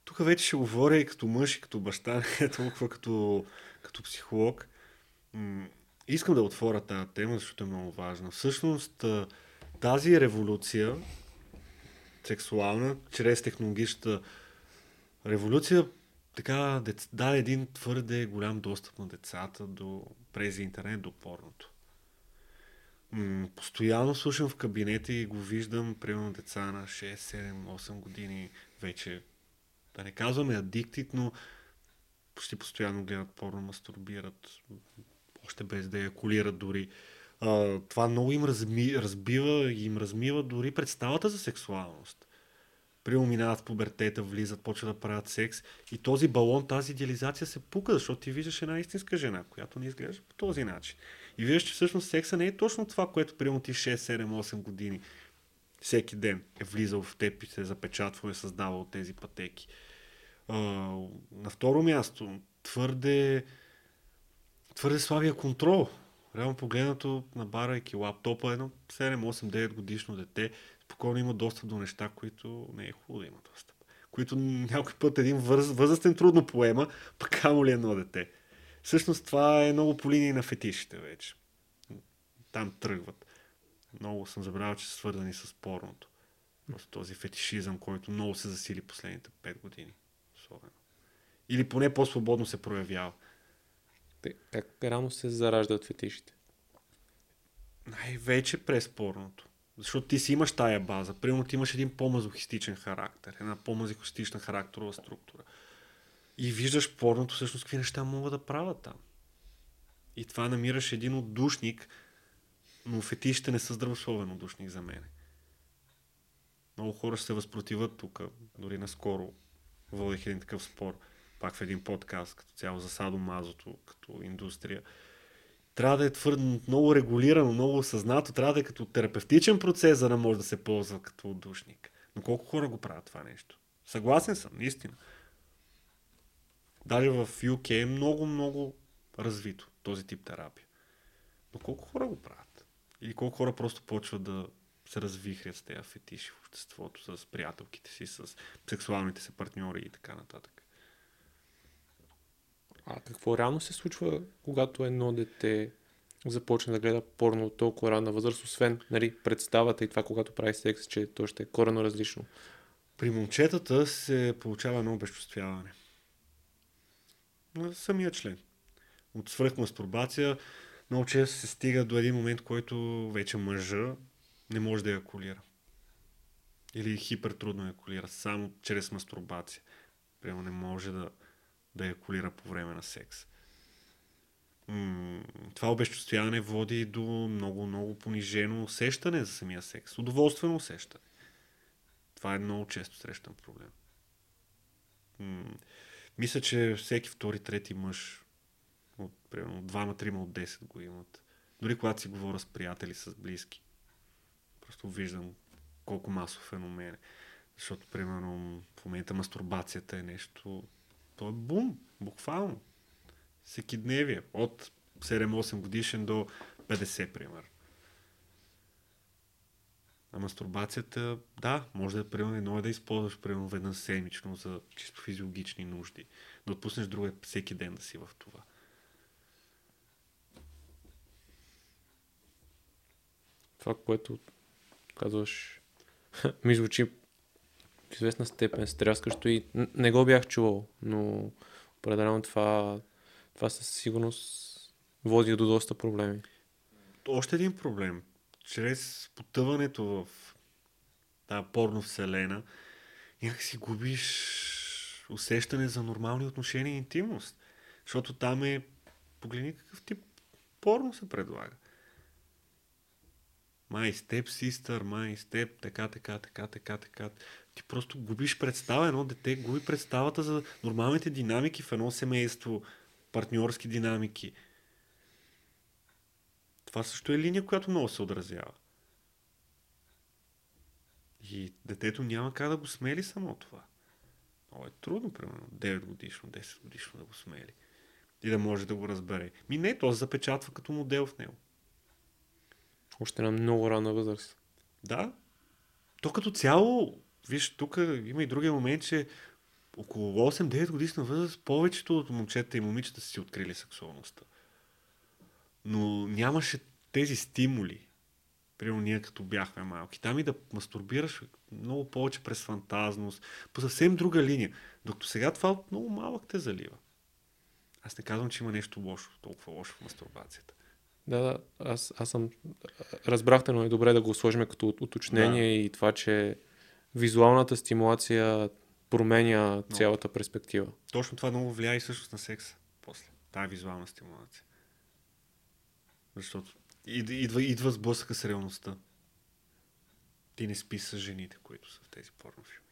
Тук вече ще говоря и като мъж, и като баща, не толкова като, като психолог. Искам да отворя тази тема, защото е много важна. Всъщност, тази революция, сексуална, чрез технологичната революция, така даде един твърде голям достъп на децата до, през интернет до порното. Постоянно слушам в кабинета и го виждам, примерно деца на 6, 7, 8 години, вече, да не казваме адиктит, но почти постоянно гледат порно, мастурбират, още без да якулират дори. А, това много им разми, разбива им размива дори представата за сексуалност. Примерно минават пубертета, влизат, почват да правят секс и този балон, тази идеализация се пука, защото ти виждаш една истинска жена, която не изглежда по този начин. И виждаш, че всъщност секса не е точно това, което примерно ти 6, 7, 8 години всеки ден е влизал в теб и се е запечатвал и е създавал тези пътеки. На второ място, твърде, твърде слабия контрол. Реално погледнато, набарайки лаптопа, едно 7, 8, 9 годишно дете, спокойно има достъп до неща, които не е хубаво да има достъп. Които някой път един въз, възрастен трудно поема, пък камо ли едно дете. Всъщност това е много по линии на фетишите вече. Там тръгват. Много съм забравял, че са свързани с порното. Просто този фетишизъм, който много се засили последните 5 години. Особено. Или поне по-свободно се проявява. Как рано се зараждат фетишите? Най-вече през порното. Защото ти си имаш тая база. Примерно ти имаш един по-мазохистичен характер, една по-мазохистична характерова структура. И виждаш порното всъщност какви неща могат да правят там. И това намираш един отдушник, но фетишите не са здравословен отдушник за мен. Много хора се възпротиват тук, дори наскоро водех един такъв спор, пак в един подкаст, като цяло за садомазото, като индустрия трябва да е твърде много регулирано, много осъзнато, трябва да е като терапевтичен процес, за да може да се ползва като отдушник. Но колко хора го правят това нещо? Съгласен съм, наистина. Даже в UK е много, много развито този тип терапия. Но колко хора го правят? Или колко хора просто почват да се развихрят с тези фетиши в обществото, с приятелките си, с сексуалните си партньори и така нататък. А какво реално се случва, когато едно дете започне да гледа порно от толкова ранна възраст, освен нали, представата и това, когато прави секс, че то ще е корено различно? При момчетата се получава едно обезчувствяване. На самия член. От свръхмастурбация много често се стига до един момент, който вече мъжа не може да якулира. Или хипертрудно якулира, само чрез мастурбация. Прямо не може да, да якулира по време на секс. Това обезчувствяване води до много, много понижено усещане за самия секс. Удоволствено усещане. Това е много често срещан проблем. Мисля, че всеки втори, трети мъж от примерно двама-трима от 10 го имат. Дори когато си говоря с приятели, с близки. Просто виждам колко масов феномен е. Защото, примерно, в момента мастурбацията е нещо то е бум, буквално. Всеки дневие. От 7-8 годишен до 50, пример. А мастурбацията, да, може да е примерно едно е да използваш примерно веднъж седмично за чисто физиологични нужди. Да отпуснеш друга всеки ден да си в това. Това, което казваш, ми звучи в известна степен стряскащо и не го бях чувал, но определено това, това със сигурност води до доста проблеми. Още един проблем. Чрез потъването в тази порно вселена, някак си губиш усещане за нормални отношения и интимност. Защото там е, погледни какъв тип порно се предлага. Май степ, систър, май степ, така, така, така, така, така ти просто губиш представа. Едно дете губи представата за нормалните динамики в едно семейство, партньорски динамики. Това също е линия, която много се отразява. И детето няма как да го смели само това. Много е трудно, примерно, 9 годишно, 10 годишно да го смели. и да може да го разбере. Ми не, то се запечатва като модел в него. Още на много рана възраст. Да. То като цяло, виж, тук има и другия момент, че около 8-9 годишна възраст повечето от момчета и момичета са си открили сексуалността. Но нямаше тези стимули. Примерно ние като бяхме малки. Там и да мастурбираш много повече през фантазност, по съвсем друга линия. Докато сега това много малък те залива. Аз не казвам, че има нещо лошо, толкова лошо в мастурбацията. Да, да, аз, аз съм... Разбрахте, но е добре да го сложим като уточнение да. и това, че визуалната стимулация променя но, цялата перспектива. Точно това много влияе и също на секса после. Тая визуална стимулация. Защото идва, идва сблъсъка с реалността. Ти не спи с жените, които са в тези порнофилми.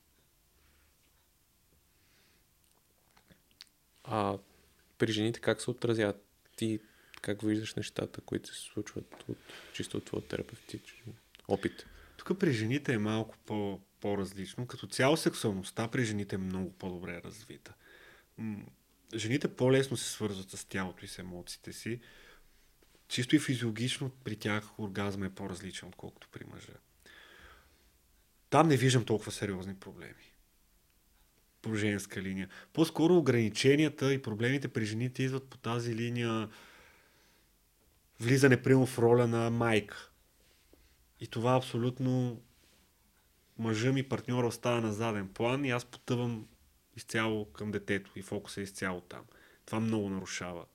А при жените как се отразяват? Ти как виждаш нещата, които се случват от, чисто от твоя терапевтичен опит? Тук при жените е малко по, по-различно. Като цяло сексуалността при жените е много по-добре развита. Жените по-лесно се свързват с тялото и с емоциите си. Чисто и физиологично при тях оргазма е по-различен, отколкото при мъжа. Там не виждам толкова сериозни проблеми. По женска линия. По-скоро ограниченията и проблемите при жените идват по тази линия влизане, прямо в роля на майка. И това абсолютно мъжа ми, партньора остава на заден план и аз потъвам изцяло към детето и фокуса е изцяло там. Това много нарушава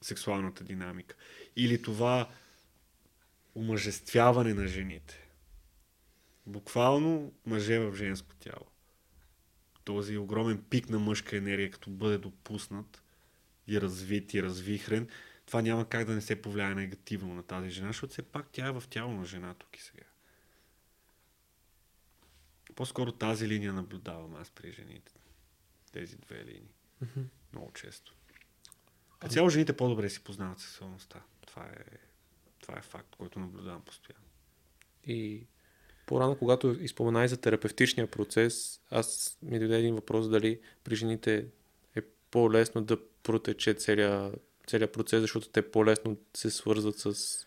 сексуалната динамика. Или това омъжествяване на жените. Буквално мъже в женско тяло. Този огромен пик на мъжка енергия, като бъде допуснат и развит и развихрен, това няма как да не се повлияе негативно на тази жена, защото все пак тя е в тяло на жена тук и сега. По-скоро тази линия наблюдавам аз при жените. Тези две линии. Mm-hmm. Много често. А цяло жените по-добре си познават сексуалността. Това е, това е факт, който наблюдавам постоянно. И по-рано, когато изпомена и за терапевтичния процес, аз ми дойде един въпрос дали при жените е по-лесно да протече целият целият процес, защото те по-лесно се свързват с...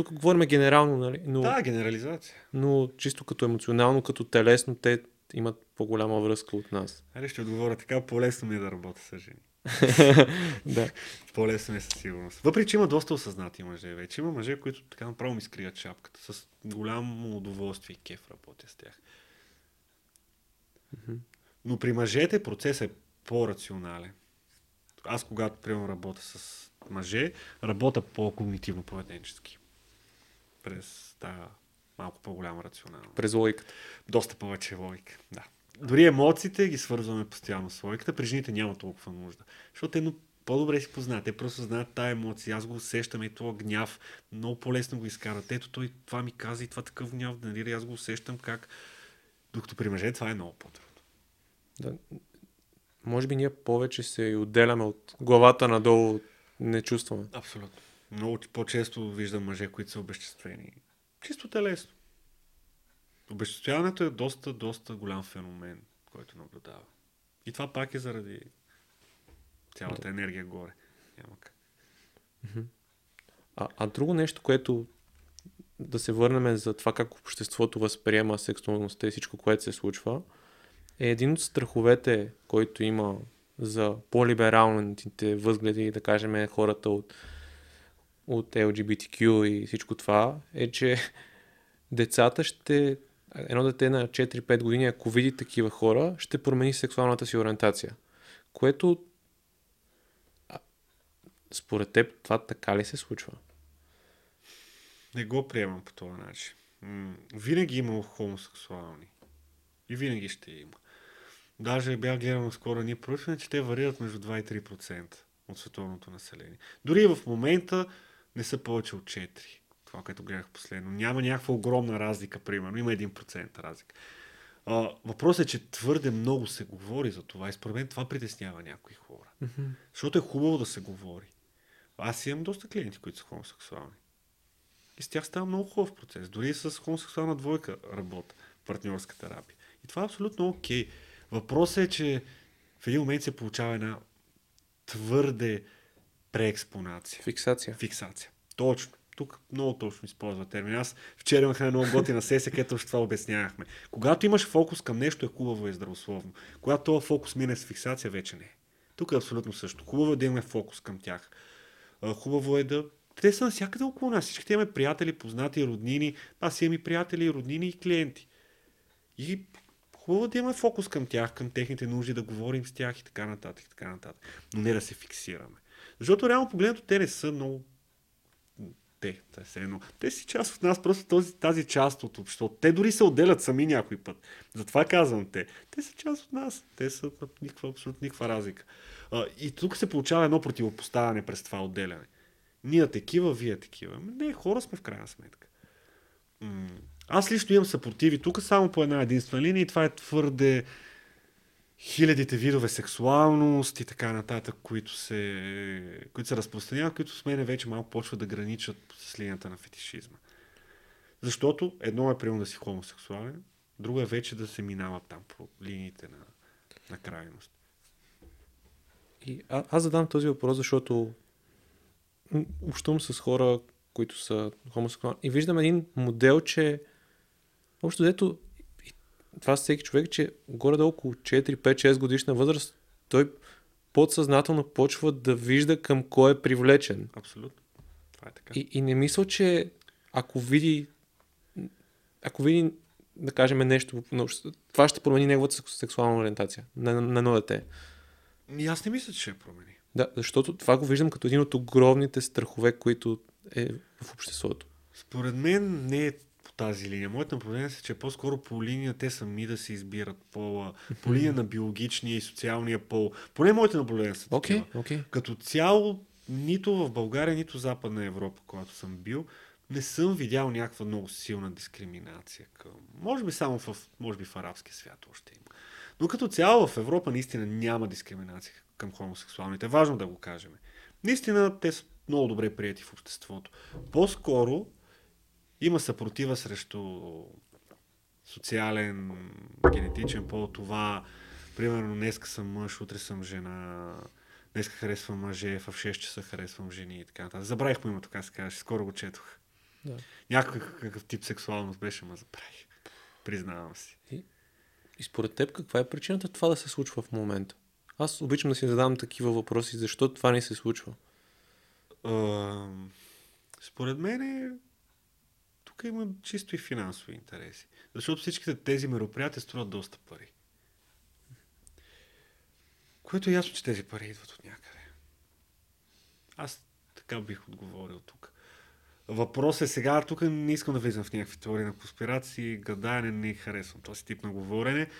Тук говорим генерално, нали? Но, да, генерализация. Но чисто като емоционално, като телесно, те имат по-голяма връзка от нас. Аре, ще отговоря така, по-лесно ми е да работя с жени. да. По-лесно е със сигурност. Въпреки, че има доста осъзнати мъже вече. Има мъже, които така направо ми скрият шапката. С голямо удоволствие и кеф работя с тях. Но при мъжете процесът е по-рационален аз когато приемам работа с мъже, работя по-когнитивно поведенчески. През тази малко по-голяма рационална. През логиката. Доста повече логика, да. Дори емоциите ги свързваме постоянно с логиката. При жените няма толкова нужда. Защото едно по-добре си познават. Те просто знаят тая емоция. Аз го усещам и това гняв. Много по-лесно го изкарат. Ето той това ми каза и това такъв гняв. Нали, аз го усещам как... Докато при мъже това е много по-трудно. Да, може би ние повече се отделяме от главата надолу, не чувстваме. Абсолютно. Много по-често виждам мъже, които са обеществени. Чисто телесно. Обеществяването е доста, доста голям феномен, който наблюдава. И това пак е заради цялата да. енергия горе. Няма как. А, а друго нещо, което да се върнем за това как обществото възприема сексуалността и всичко, което се случва, е един от страховете, който има за по-либералните възгледи, да кажем, хората от, от LGBTQ и всичко това, е, че децата ще, едно дете на 4-5 години, ако види такива хора, ще промени сексуалната си ориентация. Което според теб това така ли се случва? Не го приемам по този начин. Винаги има хомосексуални. И винаги ще има. Даже бях гледал скоро ни проучване, че те варират между 2 и 3% от световното население. Дори в момента не са повече от 4. Това, което гледах последно. Няма някаква огромна разлика, примерно. Има 1% разлика. А, въпросът е, че твърде много се говори за това и според мен това притеснява някои хора. Mm-hmm. Защото е хубаво да се говори. Аз имам доста клиенти, които са хомосексуални. И с тях става много хубав процес. Дори с хомосексуална двойка работа, партньорска терапия. И това е абсолютно окей. Okay. Въпросът е, че в един момент се получава една твърде преекспонация. Фиксация. Фиксация. Точно. Тук много точно използва термин. Аз вчера имах една много готина сесия, където това обяснявахме. Когато имаш фокус към нещо, е хубаво и здравословно. Когато този фокус мине с фиксация, вече не е. Тук е абсолютно също. Хубаво е да имаме фокус към тях. Хубаво е да те са навсякъде около нас. Всички имаме приятели, познати, роднини. Аз имам и приятели, роднини и клиенти. И хубаво да имаме фокус към тях, към техните нужди, да говорим с тях и така нататък, и така нататък. Но не да се фиксираме. Защото реално погледнато те не са много те, те, са едно. те си част от нас, просто този, тази част от обществото. Те дори се отделят сами някой път. Затова казвам те. Те са част от нас. Те са никаква, абсолютно никаква разлика. А, и тук се получава едно противопоставяне през това отделяне. Ние такива, вие такива. Ами не, хора сме в крайна сметка. Аз лично имам съпротиви тук само по една единствена линия и това е твърде хилядите видове сексуалност и така нататък, които се, които се разпространяват, които с мене вече малко почват да граничат с линията на фетишизма. Защото едно е примерно да си хомосексуален, друго е вече да се минава там по линиите на, на крайност. И а, аз задам този въпрос, защото общувам с хора, които са хомосексуални и виждам един модел, че общо взето това всеки човек, че горе до около 4, 5, 6 годишна възраст, той подсъзнателно почва да вижда към кой е привлечен. Абсолютно. Това е така. И, и не мисля, че ако види ако види, да кажем нещо, това ще промени неговата сексуална ориентация на, на, на едно дете. И аз не мисля, че ще промени. Да, защото това го виждам като един от огромните страхове, които е в обществото. Според мен не е тази линия. Моето наблюдение е, че по-скоро по линия те сами да се избират пола, по линия на биологичния и социалния пол. Поне моите наблюдения са okay, Okay. Като цяло, нито в България, нито Западна Европа, когато съм бил, не съм видял някаква много силна дискриминация към... Може би само в, може би в арабския свят още има. Но като цяло в Европа наистина няма дискриминация към хомосексуалните. Важно да го кажем. Наистина те са много добре прияти в обществото. По-скоро има съпротива срещу социален, генетичен пол. Това, примерно, днеска съм мъж, утре съм жена, днеска харесвам мъже, в 6 часа харесвам жени и така нататък. Забравих му има, така се каже, скоро го четох. Да. Някакъв тип сексуалност беше, ма забравих. Признавам си. И, и според теб каква е причината това да се случва в момента? Аз обичам да си задавам такива въпроси. Защо това не се случва? А, според мен е... тук има чисто и финансови интереси. Защото всичките тези мероприятия струват доста пари. Което е ясно, че тези пари идват от някъде. Аз така бих отговорил тук. Въпрос е сега, тук не искам да влизам в някакви теории на конспирации, гадаене не харесвам този тип на говорене.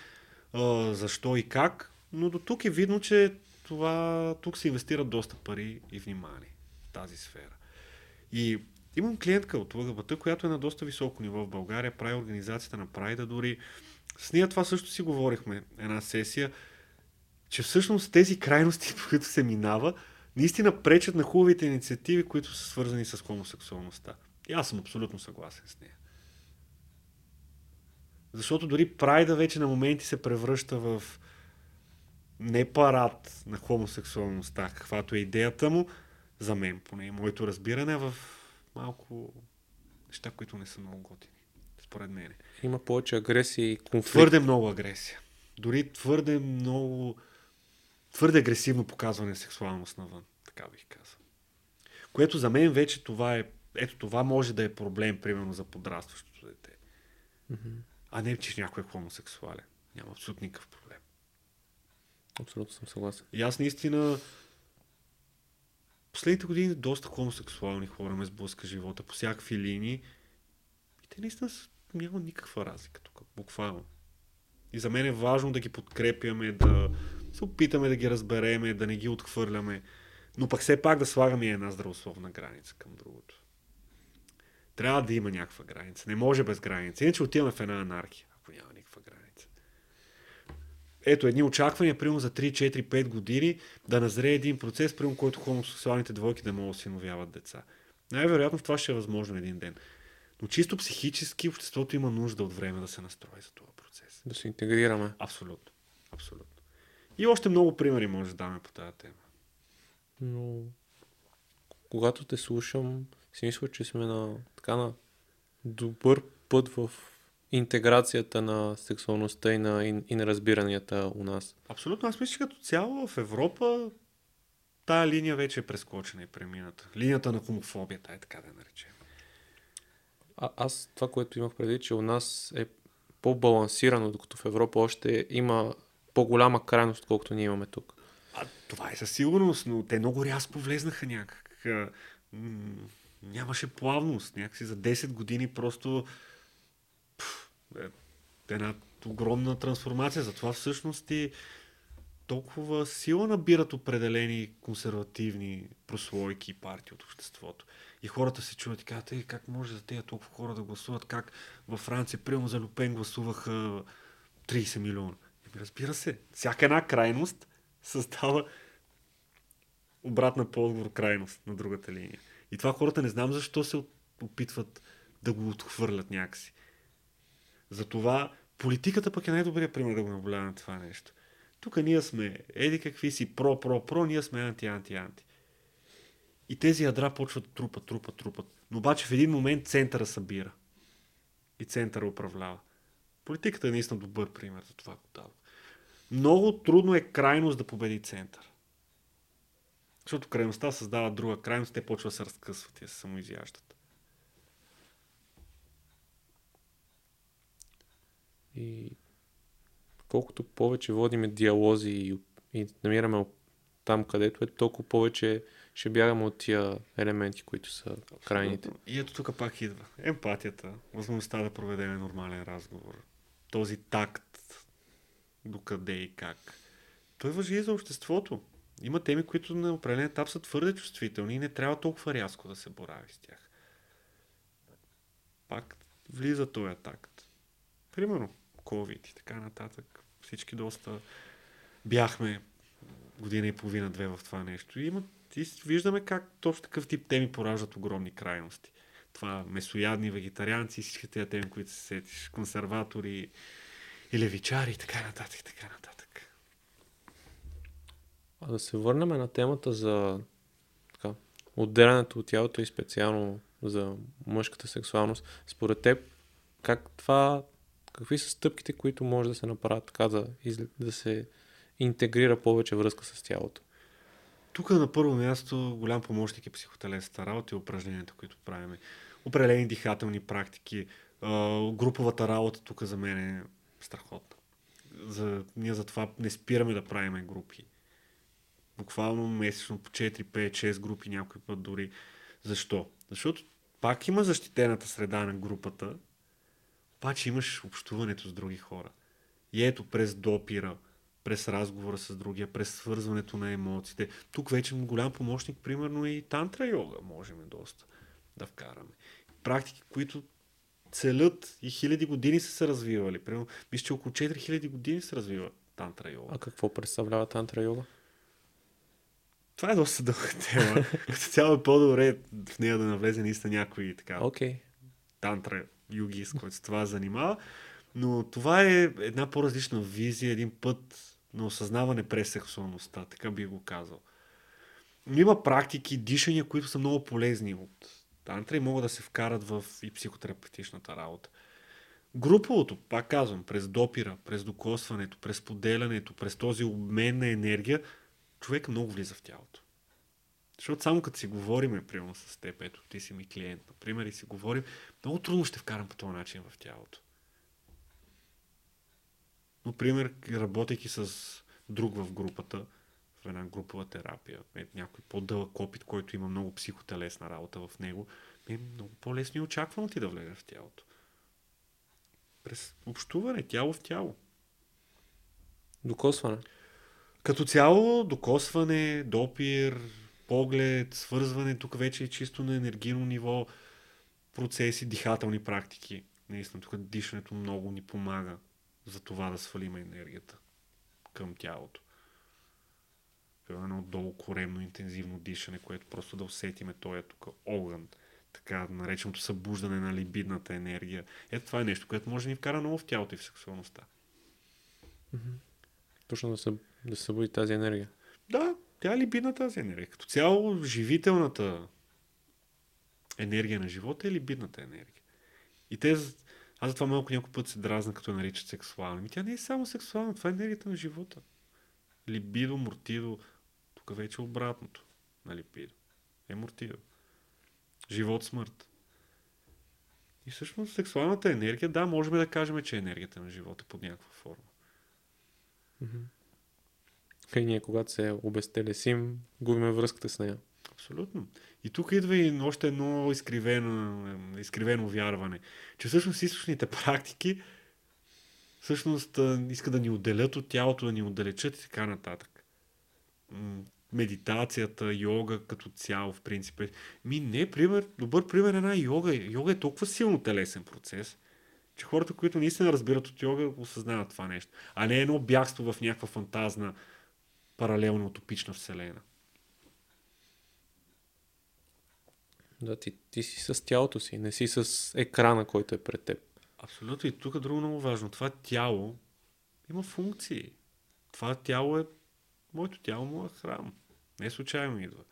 А, защо и как? но до тук е видно, че това, тук се инвестират доста пари и внимание в тази сфера. И имам клиентка от ЛГБТ, която е на доста високо ниво в България, прави организацията на Прайда дори. С нея това също си говорихме, една сесия, че всъщност тези крайности, по които се минава, наистина пречат на хубавите инициативи, които са свързани с хомосексуалността. И аз съм абсолютно съгласен с нея. Защото дори прайда вече на моменти се превръща в не парад на хомосексуалността, каквато е идеята му, за мен поне, моето разбиране в малко неща, които не са много готини, според мен. Има повече агресия и конфликт. Твърде много агресия. Дори твърде много, твърде агресивно показване сексуалност навън, така бих казал. Което за мен вече това е, ето това може да е проблем, примерно за подрастващото дете. Mm-hmm. А не, че някой е хомосексуален. Няма абсолютно никакъв проблем. Абсолютно съм съгласен. И аз наистина последните години доста хомосексуални хора ме сблъска живота по всякакви линии. И те наистина няма никаква разлика тук, буквално. И за мен е важно да ги подкрепяме, да се опитаме да ги разбереме, да не ги отхвърляме, но пък все пак да слагаме една здравословна граница към другото. Трябва да има някаква граница. Не може без граница. Иначе отиваме в една анархия, ако няма ето едни очаквания, примерно за 3, 4, 5 години, да назрее един процес, примерно който хомосексуалните двойки да могат да осиновяват деца. Най-вероятно това ще е възможно един ден. Но чисто психически обществото има нужда от време да се настрои за този процес. Да се интегрираме. Абсолютно. Абсолютно. И още много примери може да даме по тази тема. но когато те слушам, си мисля, че сме на, така, на добър път в интеграцията на сексуалността и на, и, и на разбиранията у нас. Абсолютно. Аз мисля, че като цяло в Европа тая линия вече е прескочена и премината. Линията на хомофобията е така да я наречем. А, аз това, което имах преди, че у нас е по-балансирано, докато в Европа още има по-голяма крайност, колкото ние имаме тук. А, това е със сигурност, но те много рязко влезнаха някак. Нямаше плавност. Някакси за 10 години просто е, една огромна трансформация. Затова всъщност и толкова сила набират определени консервативни прослойки и партии от обществото. И хората се чуват и казват, е, как може за тези толкова хора да гласуват, как във Франция, приема за Люпен гласуваха 30 милиона. И разбира се, всяка една крайност създава обратна по отговор крайност на другата линия. И това хората не знам защо се опитват да го отхвърлят някакси. Затова политиката пък е най-добрият пример да го наблюдаваме това нещо. Тук ние сме еди какви си про, про, про, ние сме анти, анти, анти. И тези ядра почват да трупат, трупат. Но обаче в един момент центъра събира. И центъра управлява. Политиката е наистина добър пример за това, го Много трудно е крайност да победи център. Защото крайността създава друга крайност, те почва да се разкъсват и се самоизяждат. И колкото повече водиме диалози и, и намираме там, където е, толкова повече ще бягаме от тия елементи, които са крайните. И ето тук пак идва. Емпатията, възможността да проведем нормален разговор. Този такт, докъде и как. Той въжи и за обществото. Има теми, които на определен етап са твърде чувствителни и не трябва толкова рязко да се борави с тях. Пак влиза този такт. Примерно, COVID и така нататък. Всички доста бяхме година и половина-две в това нещо. И, има, и виждаме как точно такъв тип теми пораждат огромни крайности. Това месоядни, вегетарианци, всички тези теми, които се сетиш, консерватори и левичари и така нататък, така нататък. А да се върнем на темата за така, отделянето от тялото и специално за мъжката сексуалност. Според теб, как това, какви са стъпките, които може да се направят така да, да се интегрира повече връзка с тялото? Тук на първо място голям помощник е психотелесната работа и упражненията, които правиме. Определени дихателни практики, груповата работа тук за мен е страхотна. За, ние затова не спираме да правиме групи. Буквално месечно по 4, 5, 6 групи някой път дори. Защо? Защото пак има защитената среда на групата, обаче имаш общуването с други хора. И ето през допира, през разговора с другия, през свързването на емоциите. Тук вече голям помощник, примерно и тантра йога можем доста да вкараме. Практики, които целят и хиляди години са се развивали. Примерно, мисля, че около 4000 години се развива тантра йога. А какво представлява тантра йога? Това е доста дълга тема. Като цяло е по-добре в нея да навлезе наистина някой така. Okay. Тантра юги, с който се това занимава. Но това е една по-различна визия, един път на осъзнаване през сексуалността, така би го казал. Но има практики, дишания, които са много полезни от тантра и могат да се вкарат в и психотерапевтичната работа. Груповото, пак казвам, през допира, през докосването, през поделянето, през този обмен на енергия, човек много влиза в тялото. Защото само като си говорим, примерно с теб, ето ти си ми клиент, например, и си говорим, много трудно ще вкарам по този начин в тялото. Например, работейки с друг в групата, в една групова терапия, е някой по-дълъг опит, който има много психотелесна работа в него, е много по-лесно и очаквано ти да влезе в тялото. През общуване, тяло в тяло. Докосване. Като цяло, докосване, допир, поглед, свързване, тук вече е чисто на енергийно ниво, процеси, дихателни практики. Наистина, тук дишането много ни помага за това да свалим енергията към тялото. Едно отдолу коремно интензивно дишане, което просто да усетиме този тук огън, така нареченото събуждане на либидната енергия. Ето това е нещо, което може да ни вкара много в тялото и в сексуалността. Mm-hmm. Точно да се, да се събуди тази енергия. Да, тя е либидна тази енергия. Като цяло живителната енергия на живота е либидната енергия. И те, аз затова малко някой път се дразна, като я наричат сексуална. Ми тя не е само сексуална, това е енергията на живота. Либидо, мортидо, тук вече е обратното на либидо. Е мортидо. Живот, смърт. И всъщност сексуалната енергия, да, можем да кажем, че е енергията на живота под някаква форма. И ние, когато се обезтелесим, губиме връзката с нея. Абсолютно. И тук идва и още едно изкривено, изкривено вярване, че всъщност източните практики всъщност искат да ни отделят от тялото, да ни отдалечат и така нататък. Медитацията, йога като цяло, в принцип. Ми не, пример, добър пример е една йога. Йога е толкова силно телесен процес, че хората, които наистина разбират от йога, осъзнават това нещо. А не едно бягство в някаква фантазна, паралелна, утопична вселена. Да, ти, ти си с тялото си, не си с екрана, който е пред теб. Абсолютно. И тук е друго много важно. Това тяло има функции. Това тяло е... Моето тяло му е храм. Не случайно идва.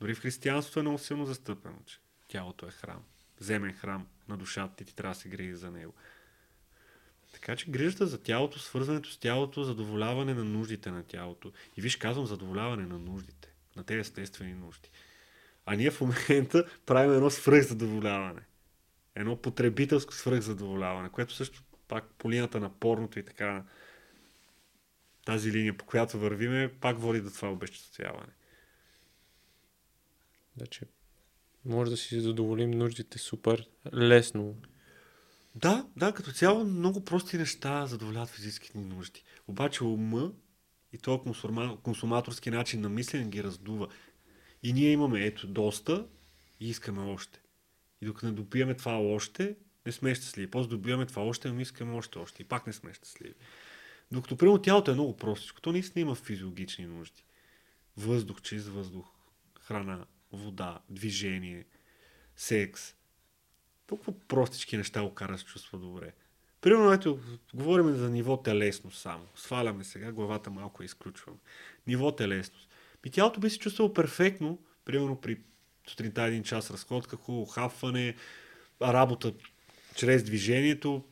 Дори в християнството е много силно застъпено, че тялото е храм. Земен храм на душата ти, ти трябва да се грижи за него. Така че грижата за тялото, свързването с тялото, задоволяване на нуждите на тялото. И виж, казвам задоволяване на нуждите, на тези естествени нужди. А ние в момента правим едно свръхзадоволяване. Едно потребителско свръхзадоволяване, което също пак по линията на порното и така тази линия, по която вървиме, пак води до това обещатяване. Че може да си задоволим нуждите супер лесно. Да, да, като цяло много прости неща задоволяват физическите ни нужди. Обаче ума и този консуматорски начин на мислене ги раздува. И ние имаме ето доста и искаме още. И докато не добиваме това още, не сме щастливи. После добиваме това още, но искаме още още. И пак не сме щастливи. Докато, примерно, тялото е много простичко. То наистина има физиологични нужди. Въздух, чист въздух, храна, вода, движение, секс. Толкова простички неща го кара да се чувства добре. Примерно, ето, говорим за ниво телесност само. Сваляме сега, главата малко изключвам. Ниво телесност. И тялото би се чувствало перфектно, примерно при сутринта един час разходка, хубаво хапване, работа чрез движението,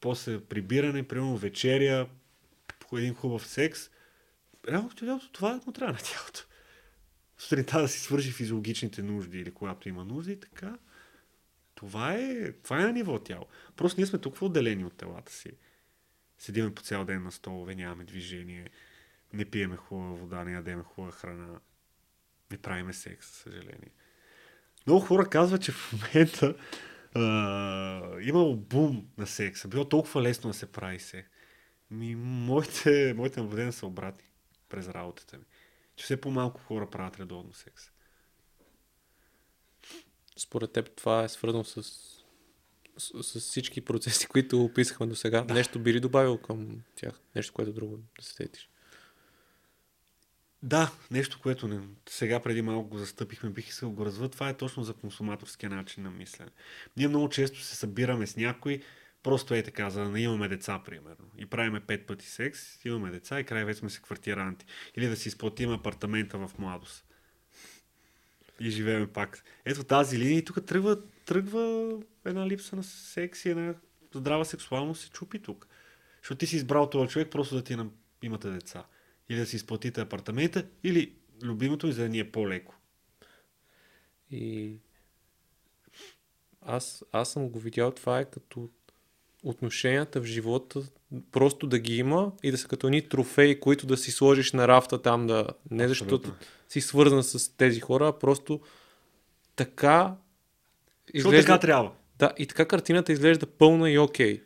после прибиране, примерно вечеря, един хубав секс. Реално тялото, това му трябва на тялото. Сутринта да си свържи физиологичните нужди или когато има нужди, така. Това е, това е на ниво тяло. Просто ние сме толкова отделени от телата си. Седиме по цял ден на столове, нямаме движение, не пиеме хубава вода, не ядеме хубава храна, не правиме секс, съжаление. Много хора казват, че в момента а, имало бум на секса. Било толкова лесно да се прави секс. Ми, моите, моите наблюдения са обратни през работата ми. Че все по-малко хора правят редовно секс. Според теб това е свързано с, с, с всички процеси, които описахме до сега. Да. Нещо би ли добавил към тях? Нещо, което друго да се сетиш? Да, нещо, което не, сега преди малко го застъпихме, бих искал го развът, това е точно за консуматорския начин на мислене. Ние много често се събираме с някой, просто е така, за да не имаме деца, примерно. И правиме пет пъти секс, имаме деца и край вече сме се квартиранти. Или да си изплатим апартамента в младост. И живеем пак. Ето тази линия и тук тръгва, тръгва една липса на секс и една здрава сексуалност се чупи тук. Защото ти си избрал този човек просто да ти имате деца или да си изплатите апартамента, или любимото ми за да ни е по-леко. И аз, аз съм го видял това е като отношенията в живота просто да ги има и да са като ни трофеи, които да си сложиш на рафта там да... Не Абсолютно. защото си свързан с тези хора, а просто така... Изглежда... така трябва. Да, и така картината изглежда пълна и окей. Okay.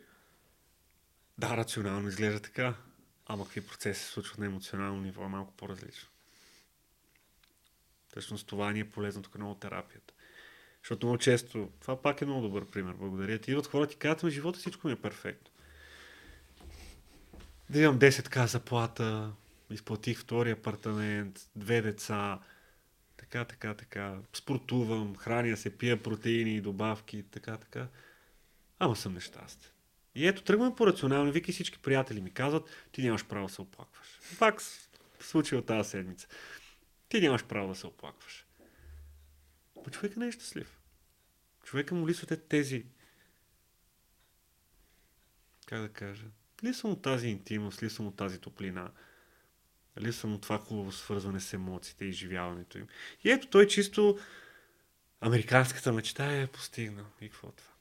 Да, рационално изглежда така. Ама какви процеси се случват на емоционално ниво е малко по-различно. Всъщност това ни е полезно тук много терапията. Защото много често, това пак е много добър пример, благодаря ти. Идват хора ти казват, ми живота всичко ми е перфектно. Да имам 10к заплата, изплатих втори апартамент, две деца, така, така, така. Спортувам, храня се, пия протеини, добавки, така, така. Ама съм нещастен. И ето, тръгваме по рационално. Вики всички приятели ми казват, ти нямаш право да се оплакваш. Пак случи от тази седмица. Ти нямаш право да се оплакваш. Но човека не е щастлив. Човека му липсват тези как да кажа, липсва му тази интимност, липсва му тази топлина, липсва му това хубаво свързване с емоциите и изживяването им. И ето той чисто американската мечта е постигнал. И какво е това?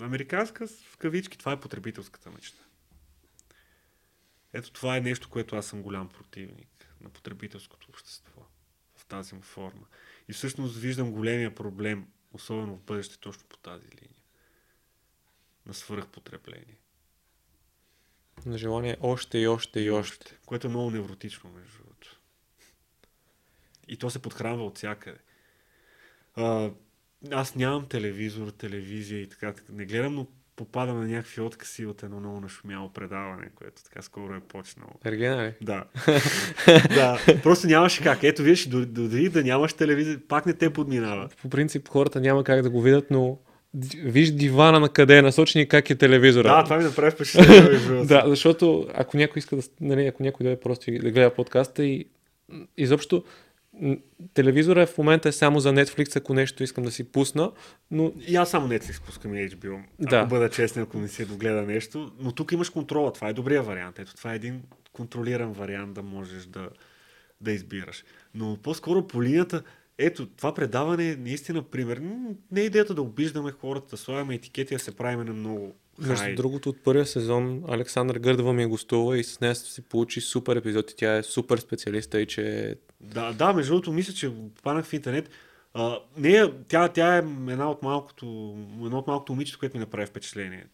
Американска в кавички, това е потребителската мечта. Ето това е нещо, което аз съм голям противник на потребителското общество в тази му форма. И всъщност виждам големия проблем, особено в бъдеще, точно по тази линия на свръхпотребление. На желание още и още и още. Което е много невротично, между другото. И то се подхранва от всякъде. А, аз нямам телевизор, телевизия и така. Не гледам, но попадам на някакви откази от едно много нашумяло предаване, което така скоро е почнало. Ергена ли? Да. да. Просто нямаше как. Ето, виж, дори да нямаш телевизия, пак не те подминава. По принцип, хората няма как да го видят, но виж дивана на къде е насочен и как е телевизора. Да, това ми направи впечатление. да, защото ако някой иска да, нали, ако някой да е просто да гледа подкаста и изобщо телевизора в момента е само за Netflix, ако нещо искам да си пусна, но... И аз само Netflix пускам и HBO, да. ако бъда честен, ако не си догледа нещо, но тук имаш контрола, това е добрия вариант. Ето, това е един контролиран вариант да можеш да, да избираш. Но по-скоро по линията, ето, това предаване е наистина пример. Не е идеята да обиждаме хората, да слагаме етикети, да се правиме на много между другото, от първия сезон Александър Гърдова ми е гостува и с нея се получи супер епизод и тя е супер специалиста и че... Да, да, между другото, мисля, че попаднах в интернет. А, не, тя, тя е една от малкото, едно от малкото момичето, което ми направи впечатление.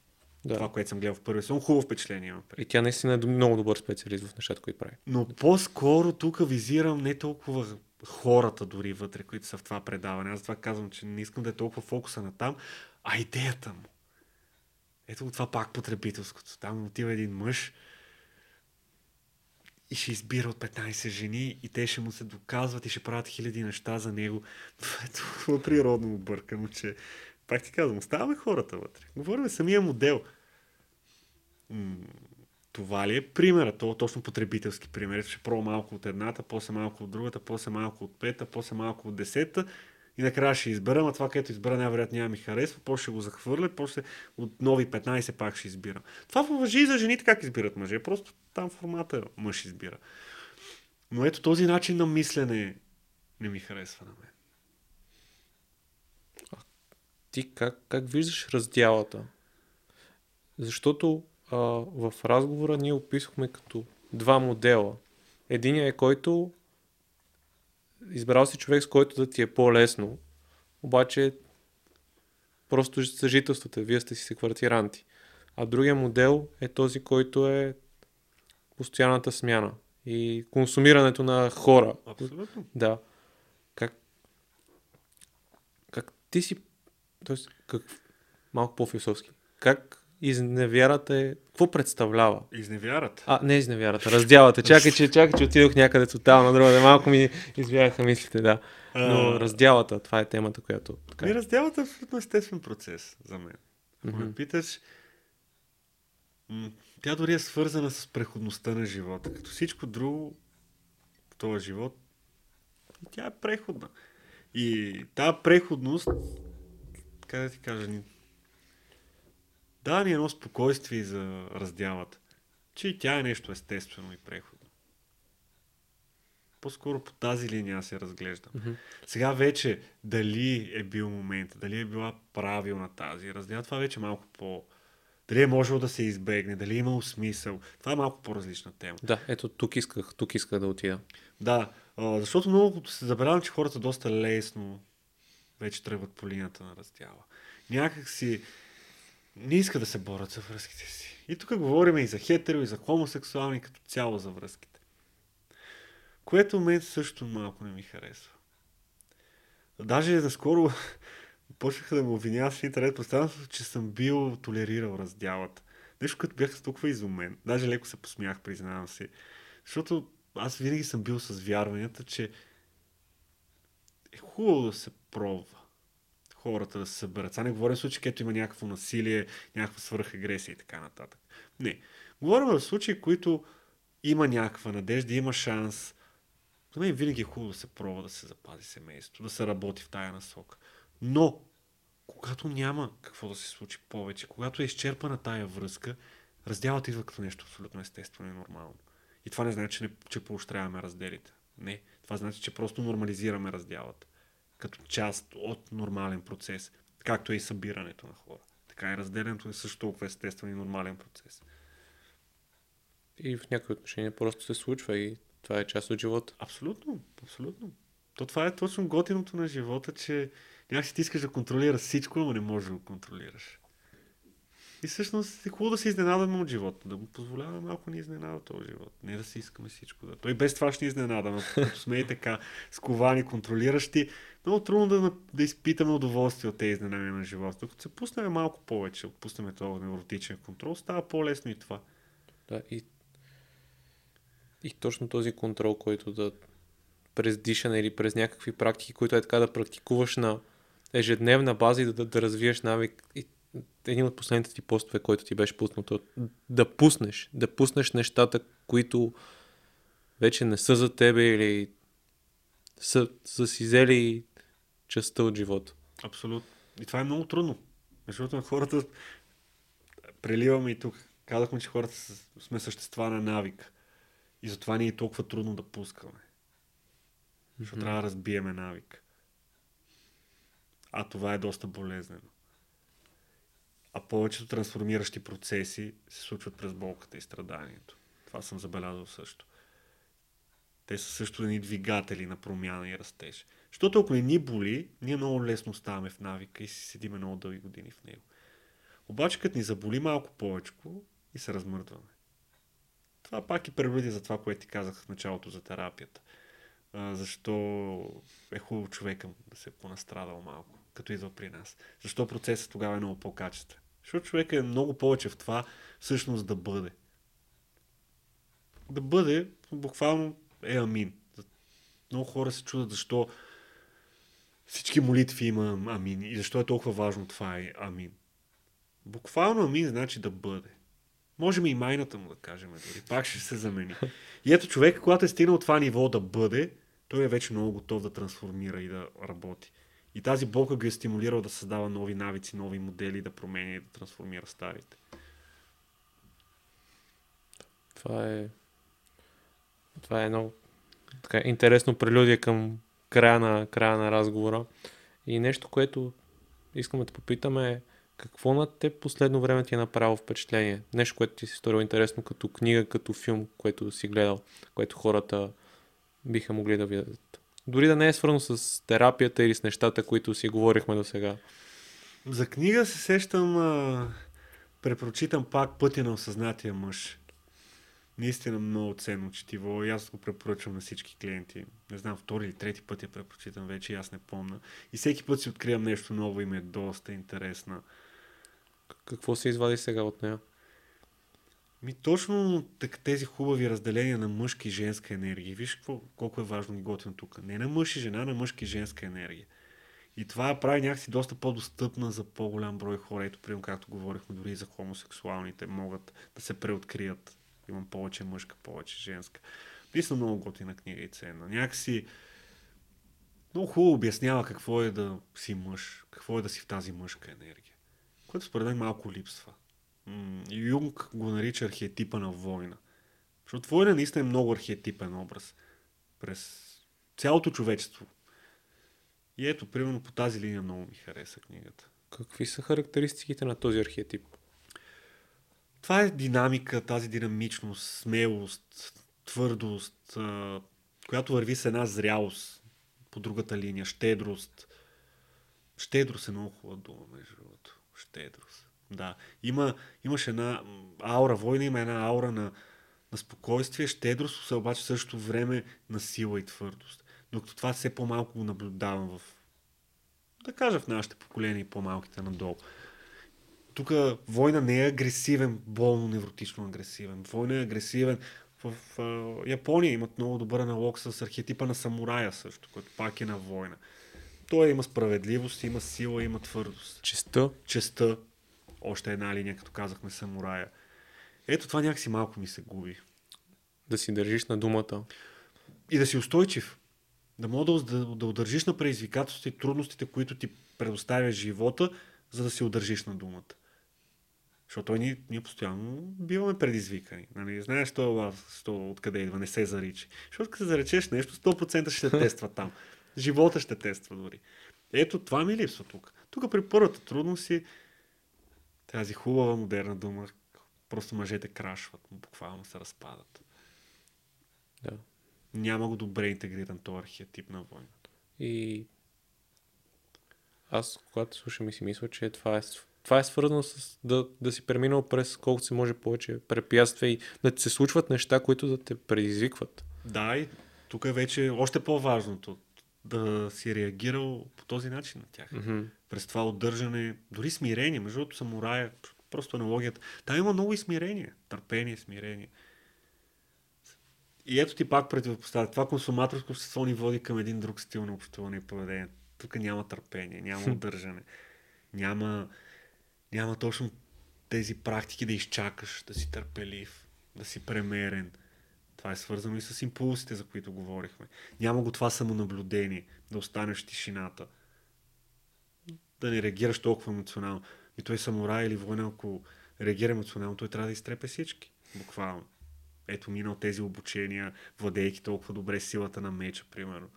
Да. Това, което съм гледал в първи сезон, хубаво впечатление имам. И тя наистина е много добър специалист в нещата, които прави. Но по-скоро тук визирам не толкова хората дори вътре, които са в това предаване. Аз това казвам, че не искам да е толкова фокуса на там, а идеята му. Ето това пак потребителското. Там отива един мъж и ще избира от 15 жени и те ще му се доказват и ще правят хиляди неща за него. Това е толкова природно объркано, че пак ти казвам, оставаме хората вътре. Говорим самия модел. това ли е примера? То е точно потребителски пример. Ще пробва малко от едната, после малко от другата, после малко от пета, после малко от десета и накрая ще избера, а това, което избера, най-вероятно няма ми харесва, после ще го захвърля, после от нови 15 пак ще избирам. Това въжи и за жените как избират мъже, просто там формата мъж избира. Но ето този начин на мислене не ми харесва на мен. А ти как, как виждаш раздялата? Защото а, в разговора ние описахме като два модела. Единият е който избрал си човек, с който да ти е по-лесно, обаче просто съжителствате, вие сте си се квартиранти. А другия модел е този, който е постоянната смяна и консумирането на хора. Абсолютно. Да. Как, как ти си, т.е. как, малко по-философски, как Изневярата е... Какво представлява? Изневярата? А, не изневярата, раздялата. Чакай, че, чакай, че отидох някъде тотално друга. Да малко ми извяха мислите, да. Но раздялата, това е темата, която... Така... И раздялата е абсолютно естествен процес за мен. Ако mm-hmm. ме питаш, тя дори е свързана с преходността на живота. Като всичко друго в този живот, тя е преходна. И тази преходност, как да ти кажа, да ни едно спокойствие за раздялата, че и тя е нещо естествено и преходно. По-скоро по тази линия се разглеждам. Mm-hmm. Сега вече дали е бил момент, дали е била правилна тази раздяла, това вече е малко по... Дали е можело да се избегне, дали е имало смисъл. Това е малко по-различна тема. Да, ето тук исках, тук исках да отида. Да, защото много се забелявам, че хората доста лесно вече тръгват по линията на раздяла. Някак си не иска да се борят за връзките си. И тук говорим и за хетеро, и за хомосексуални, като цяло за връзките. Което мен също малко не ми харесва. Даже наскоро почнаха да ме обвиняват в интернет пространството, че съм бил толерирал раздялата. Нещо, като бях толкова изумен. Даже леко се посмях, признавам си. Защото аз винаги съм бил с вярванията, че е хубаво да се пробва хората да се съберат. Сега не говорим в случай, където има някакво насилие, някаква свръхагресия и така нататък. Не. Говорим в случаи, които има някаква надежда, има шанс За мен винаги е хубаво да се пробва да се запази семейството, да се работи в тая насока. Но, когато няма какво да се случи повече, когато е изчерпана тая връзка, разделът идва като нещо абсолютно естествено и нормално. И това не значи, че, не, че поощряваме разделите. Не. Това значи, че просто нормализираме разделата. Като част от нормален процес. Както е и събирането на хора. Така и разделянето е също толкова естествен и нормален процес. И в някои отношения просто се случва и това е част от живота. Абсолютно, абсолютно. То това е точно готиното на живота, че някакси ти искаш да контролираш всичко, но не можеш да го контролираш. И всъщност е хубаво да се изненадаме от живота, да го позволяваме малко ни изненада този живот. Не да си искаме всичко. Да. Той без това ще ни изненада, но като сме и така сковани, контролиращи, много трудно да, да изпитаме удоволствие от тези изненади на живота. Докато се пуснем малко повече, отпуснем този невротичен контрол, става по-лесно и това. Да, и, и точно този контрол, който да през дишане или през някакви практики, които е така да практикуваш на ежедневна база и да, да, да развиеш навик. И един от последните ти постове, който ти беше пуснато, да пуснеш, да пуснеш нещата, които вече не са за тебе или са, са си взели частта от живота. Абсолютно. И това е много трудно. Защото на хората преливаме и тук. Казахме, че хората сме същества на навик. И затова ни е толкова трудно да пускаме. Защото mm-hmm. трябва да разбиеме навик. А това е доста болезнено. А повечето трансформиращи процеси се случват през болката и страданието. Това съм забелязал също. Те са също едни двигатели на промяна и растеж. Защото ако не ни боли, ние много лесно оставаме в навика и си седиме много дълги години в него. Обаче, като ни заболи малко повече и се размърдваме. Това пак и прелюдия за това, което ти казах в началото за терапията. А, защо е хубаво човека да се е понастрадал малко, като идва при нас. Защо процесът тогава е много по-качествен. Защото човек е много повече в това всъщност да бъде. Да бъде, буквално е амин. Много хора се чудят защо всички молитви има амин и защо е толкова важно това е амин. Буквално амин значи да бъде. Можем и майната му да кажем дори. Пак ще се замени. И ето човек, когато е стигнал това ниво да бъде, той е вече много готов да трансформира и да работи. И тази болка го е стимулирала да създава нови навици, нови модели, да променя и да трансформира старите. Това е. Това е много така, интересно прелюдия към края на, края на разговора. И нещо, което искам да те попитаме е какво на теб последно време ти е направило впечатление? Нещо, което ти си сторило интересно като книга, като филм, което си гледал, което хората биха могли да видят. Дори да не е свързано с терапията или с нещата, които си говорихме до сега. За книга се сещам, а, препрочитам пак Пътя на осъзнатия мъж. Наистина много ценно четиво и аз го препоръчвам на всички клиенти. Не знам, втори или трети път я препрочитам вече, аз не помня. И всеки път си откривам нещо ново и ми е доста интересна. Какво се извади сега от нея? Ми точно тези хубави разделения на мъжка и женска енергия. Виж какво, колко е важно и готино тук. Не на мъж и жена, на мъжка и женска енергия. И това прави някакси доста по-достъпна за по-голям брой хора. Ето, примерно, както говорихме, дори за хомосексуалните могат да се преоткрият. Имам повече мъжка, повече женска. Наистина много готина книга и ценна. Някакси много хубаво обяснява какво е да си мъж, какво е да си в тази мъжка енергия. Което според мен малко липсва. Юнг го нарича архетипа на война. Защото война наистина е много архетипен образ през цялото човечество. И ето, примерно по тази линия много ми хареса книгата. Какви са характеристиките на този архетип? Това е динамика, тази динамичност, смелост, твърдост, която върви с една зрялост по другата линия, щедрост. Щедрост е много хубава дума, между другото. Щедрост. Да. Има, имаш една аура, война има една аура на, на спокойствие, щедрост, се обаче също време на сила и твърдост. Докато това все по-малко го наблюдавам в, да кажа, в нашите поколения и по-малките надолу. Тук война не е агресивен, болно невротично агресивен. Война е агресивен. В, в, в Япония имат много добър аналог с архетипа на самурая също, който пак е на война. Той има справедливост, има сила, има твърдост. Честа. Честа още една линия, като казахме самурая. Ето това някакси малко ми се губи. Да си държиш на думата. и да си устойчив. Да мога да, да удържиш на предизвикателствата и трудностите, които ти предоставя живота, за да се удържиш на думата. Защото ние, ние постоянно биваме предизвикани. Нали? Знаеш това, то откъде идва, не се заричи. Защото като се заречеш нещо, 100% ще те тества там. Живота ще тества дори. Ето това ми липсва тук. Тук при първата трудност си тази хубава модерна дума, просто мъжете крашват, буквално се разпадат. Да. Няма го добре интегриран този архетип на войната. И аз, когато слушам и си мисля, че това е, това е свързано с да, да си преминал през колкото се може повече препятствия и да ти се случват неща, които да те предизвикват. Да, и тук е вече още по-важното да си реагирал по този начин на тях. Mm-hmm. През това отдържане, дори смирение, между другото самурая, просто аналогията. Там има много и смирение, търпение, смирение. И ето ти пак противопоставя. Това консуматорско общество ни води към един друг стил на общуване и поведение. Тук няма търпение, няма удържане, няма, няма точно тези практики да изчакаш, да си търпелив, да си премерен. Това е свързано и с импулсите, за които говорихме. Няма го това самонаблюдение, да останеш в тишината, да не реагираш толкова емоционално. И той самурай или война, ако реагира емоционално, той трябва да изтрепе всички. Буквално. Ето минал тези обучения, владейки толкова добре силата на меча, примерно.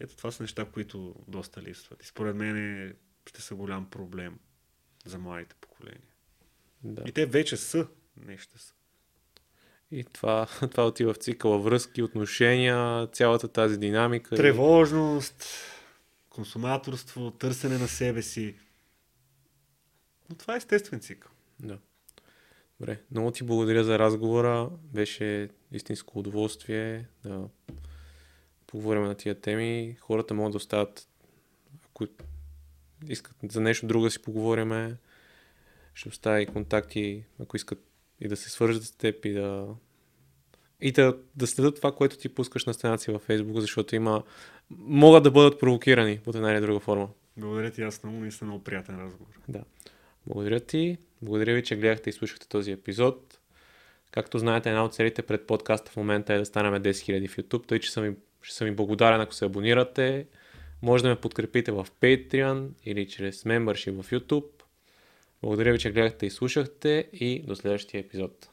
Ето това са неща, които доста липсват. И според мен ще са голям проблем за младите поколения. Да. И те вече са, не ще са. И това, това отива в цикъла връзки, отношения, цялата тази динамика. Тревожност, консуматорство, търсене на себе си. Но това е естествен цикъл. Да. Добре, много ти благодаря за разговора. Беше истинско удоволствие да поговорим на тия теми. Хората могат да остават, ако искат за нещо друго да си поговорим, ще оставя и контакти, ако искат и да се свържат с теб и да и да, да следят това, което ти пускаш на стената си във Facebook, защото има могат да бъдат провокирани под една или друга форма. Благодаря ти, аз много наистина много приятен разговор. Да. Благодаря ти. Благодаря ви, че гледахте и слушахте този епизод. Както знаете, една от целите пред подкаста в момента е да станем 10 000 в YouTube, тъй че съм ви, ще съм ви благодарен, ако се абонирате. Може да ме подкрепите в Patreon или чрез membership в YouTube. Благодаря ви, че гледахте и слушахте и до следващия епизод.